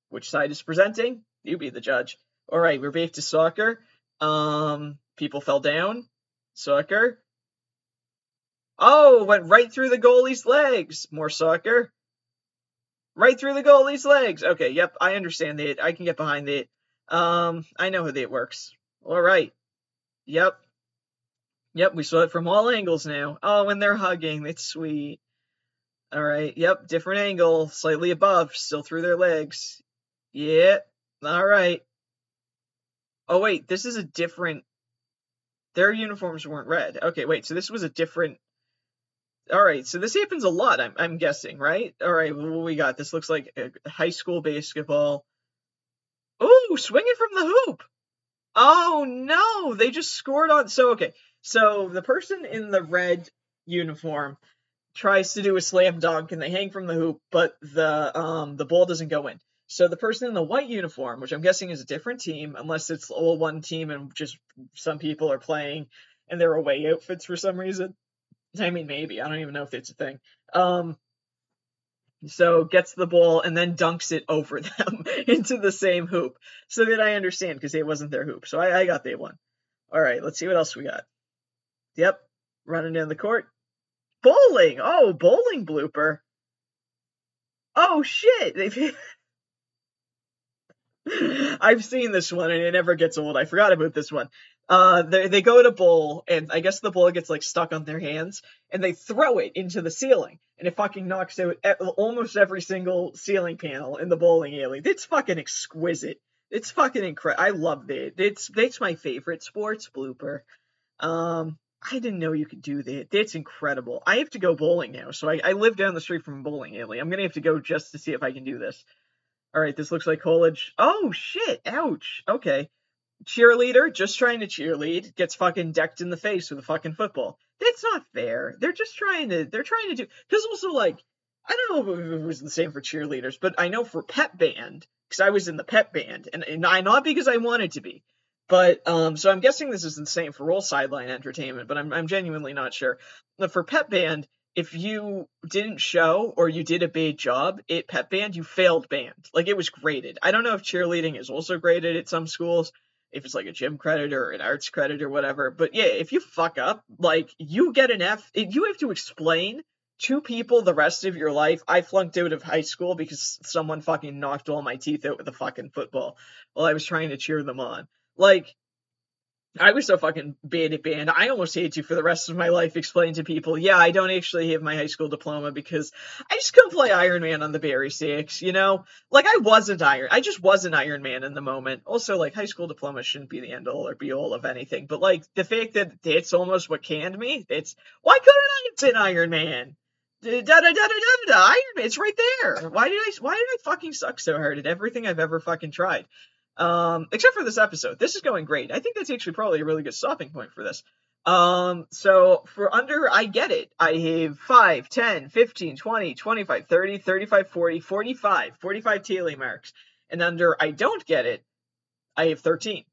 which side is presenting? You be the judge. All right, we're back to soccer. Um, people fell down. Soccer. Oh, went right through the goalie's legs. More soccer. Right through the goalie's legs. Okay, yep, I understand that. I can get behind that. Um, I know how that works. All right. Yep. Yep, we saw it from all angles now. Oh, and they're hugging. That's sweet. All right. Yep, different angle, slightly above, still through their legs. Yeah. All right. Oh wait, this is a different. Their uniforms weren't red. Okay, wait. So this was a different all right, so this happens a lot. I'm I'm guessing, right? All right, what we got? This looks like high school basketball. Oh, swinging from the hoop. Oh no, they just scored on. So okay, so the person in the red uniform tries to do a slam dunk and they hang from the hoop, but the um the ball doesn't go in. So the person in the white uniform, which I'm guessing is a different team, unless it's all one team and just some people are playing and they're away outfits for some reason. I mean, maybe. I don't even know if it's a thing. Um, so gets the ball and then dunks it over them into the same hoop so that I understand because it wasn't their hoop. So I, I got the one. All right, let's see what else we got. Yep, running down the court. Bowling. Oh, bowling blooper. Oh shit! I've seen this one and it never gets old. I forgot about this one. Uh, they they go to bowl and I guess the ball gets like stuck on their hands and they throw it into the ceiling and it fucking knocks out almost every single ceiling panel in the bowling alley. It's fucking exquisite. It's fucking incredible. I love it. It's it's my favorite sports blooper. Um, I didn't know you could do that. That's incredible. I have to go bowling now, so I, I live down the street from a bowling alley. I'm gonna have to go just to see if I can do this. All right, this looks like college. Oh shit! Ouch. Okay. Cheerleader just trying to cheerlead gets fucking decked in the face with a fucking football. That's not fair. They're just trying to. They're trying to do. Because also like, I don't know if it was the same for cheerleaders, but I know for pep band because I was in the pep band, and, and I not because I wanted to be, but um. So I'm guessing this is the same for all sideline entertainment, but I'm I'm genuinely not sure. But for pep band, if you didn't show or you did a bad job at pep band, you failed band. Like it was graded. I don't know if cheerleading is also graded at some schools, if it's like a gym credit or an arts credit or whatever. But yeah, if you fuck up, like you get an F. You have to explain to people the rest of your life. I flunked out of high school because someone fucking knocked all my teeth out with a fucking football while I was trying to cheer them on. Like I was so fucking bad at band. I almost had to for the rest of my life explain to people, yeah, I don't actually have my high school diploma because I just couldn't play Iron Man on the bari sax, you know? Like I wasn't Iron I just wasn't Iron Man in the moment. Also, like high school diploma shouldn't be the end all or be all of anything. But like the fact that it's almost what canned me, it's why couldn't I have been Iron Man? Da da da da da da da Iron Man, it's right there. Why did I why did I fucking suck so hard at everything I've ever fucking tried? Um, except for this episode. This is going great. I think that's actually probably a really good stopping point for this. Um, so for under, I get it. I have 5, 10, 15, 20, 25, 30, 35, 40, 45, 45 TLE marks. And under, I don't get it, I have 13.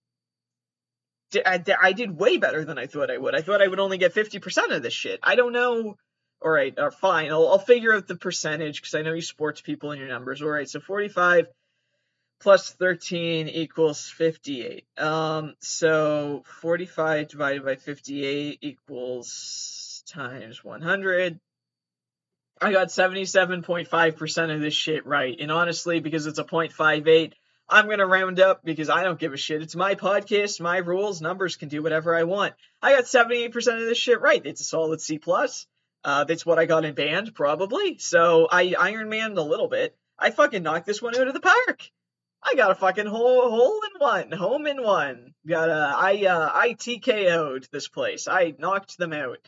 I, I did way better than I thought I would. I thought I would only get 50% of this shit. I don't know. All right, uh, fine. I'll, I'll figure out the percentage because I know you sports people and your numbers. All right, so 45 plus 13 equals 58. Um, so 45 divided by 58 equals times 100. I got 77.5% of this shit right. And honestly, because it's a 0.58, I'm going to round up because I don't give a shit. It's my podcast, my rules, numbers can do whatever I want. I got 78% of this shit right. It's a solid C+. plus. Uh, that's what I got in band, probably. So I Iron Man a little bit. I fucking knocked this one out of the park. I got a fucking hole, hole in one, home in one. Got a, I, uh, I TKO'd this place. I knocked them out.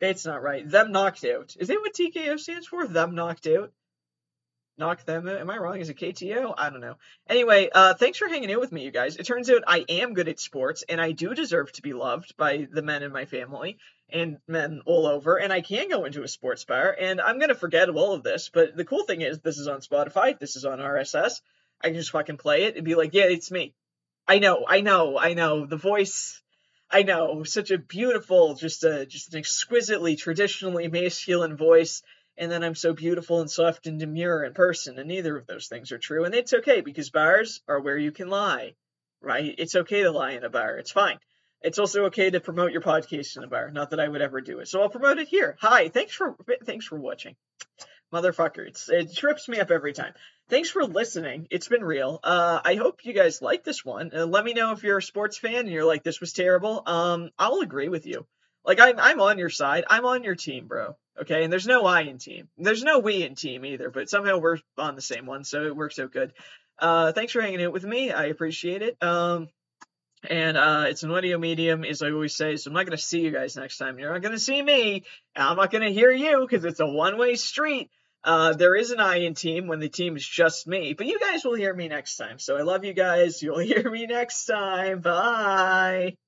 That's not right. Them knocked out. Is that what TKO stands for? Them knocked out? Knock them out? Am I wrong? Is it KTO? I don't know. Anyway, uh, thanks for hanging out with me, you guys. It turns out I am good at sports, and I do deserve to be loved by the men in my family and men all over, and I can go into a sports bar, and I'm gonna forget all of this, but the cool thing is this is on Spotify, this is on RSS, I can just fucking play it and be like, yeah, it's me. I know, I know, I know. The voice, I know, such a beautiful, just a just an exquisitely traditionally masculine voice. And then I'm so beautiful and soft and demure in person, and neither of those things are true. And it's okay because bars are where you can lie, right? It's okay to lie in a bar. It's fine. It's also okay to promote your podcast in a bar. Not that I would ever do it, so I'll promote it here. Hi, thanks for thanks for watching motherfucker. It's, it trips me up every time. Thanks for listening. It's been real. Uh, I hope you guys like this one. Uh, let me know if you're a sports fan and you're like, this was terrible. Um, I'll agree with you. Like, I'm, I'm on your side. I'm on your team, bro. Okay, and there's no I in team. There's no we in team either, but somehow we're on the same one, so it works out good. Uh, thanks for hanging out with me. I appreciate it. Um, and uh, it's an audio medium, as I always say. So I'm not gonna see you guys next time. You're not gonna see me. I'm not gonna hear you because it's a one-way street. Uh, there is an I in team when the team is just me, but you guys will hear me next time. So I love you guys. You'll hear me next time. Bye.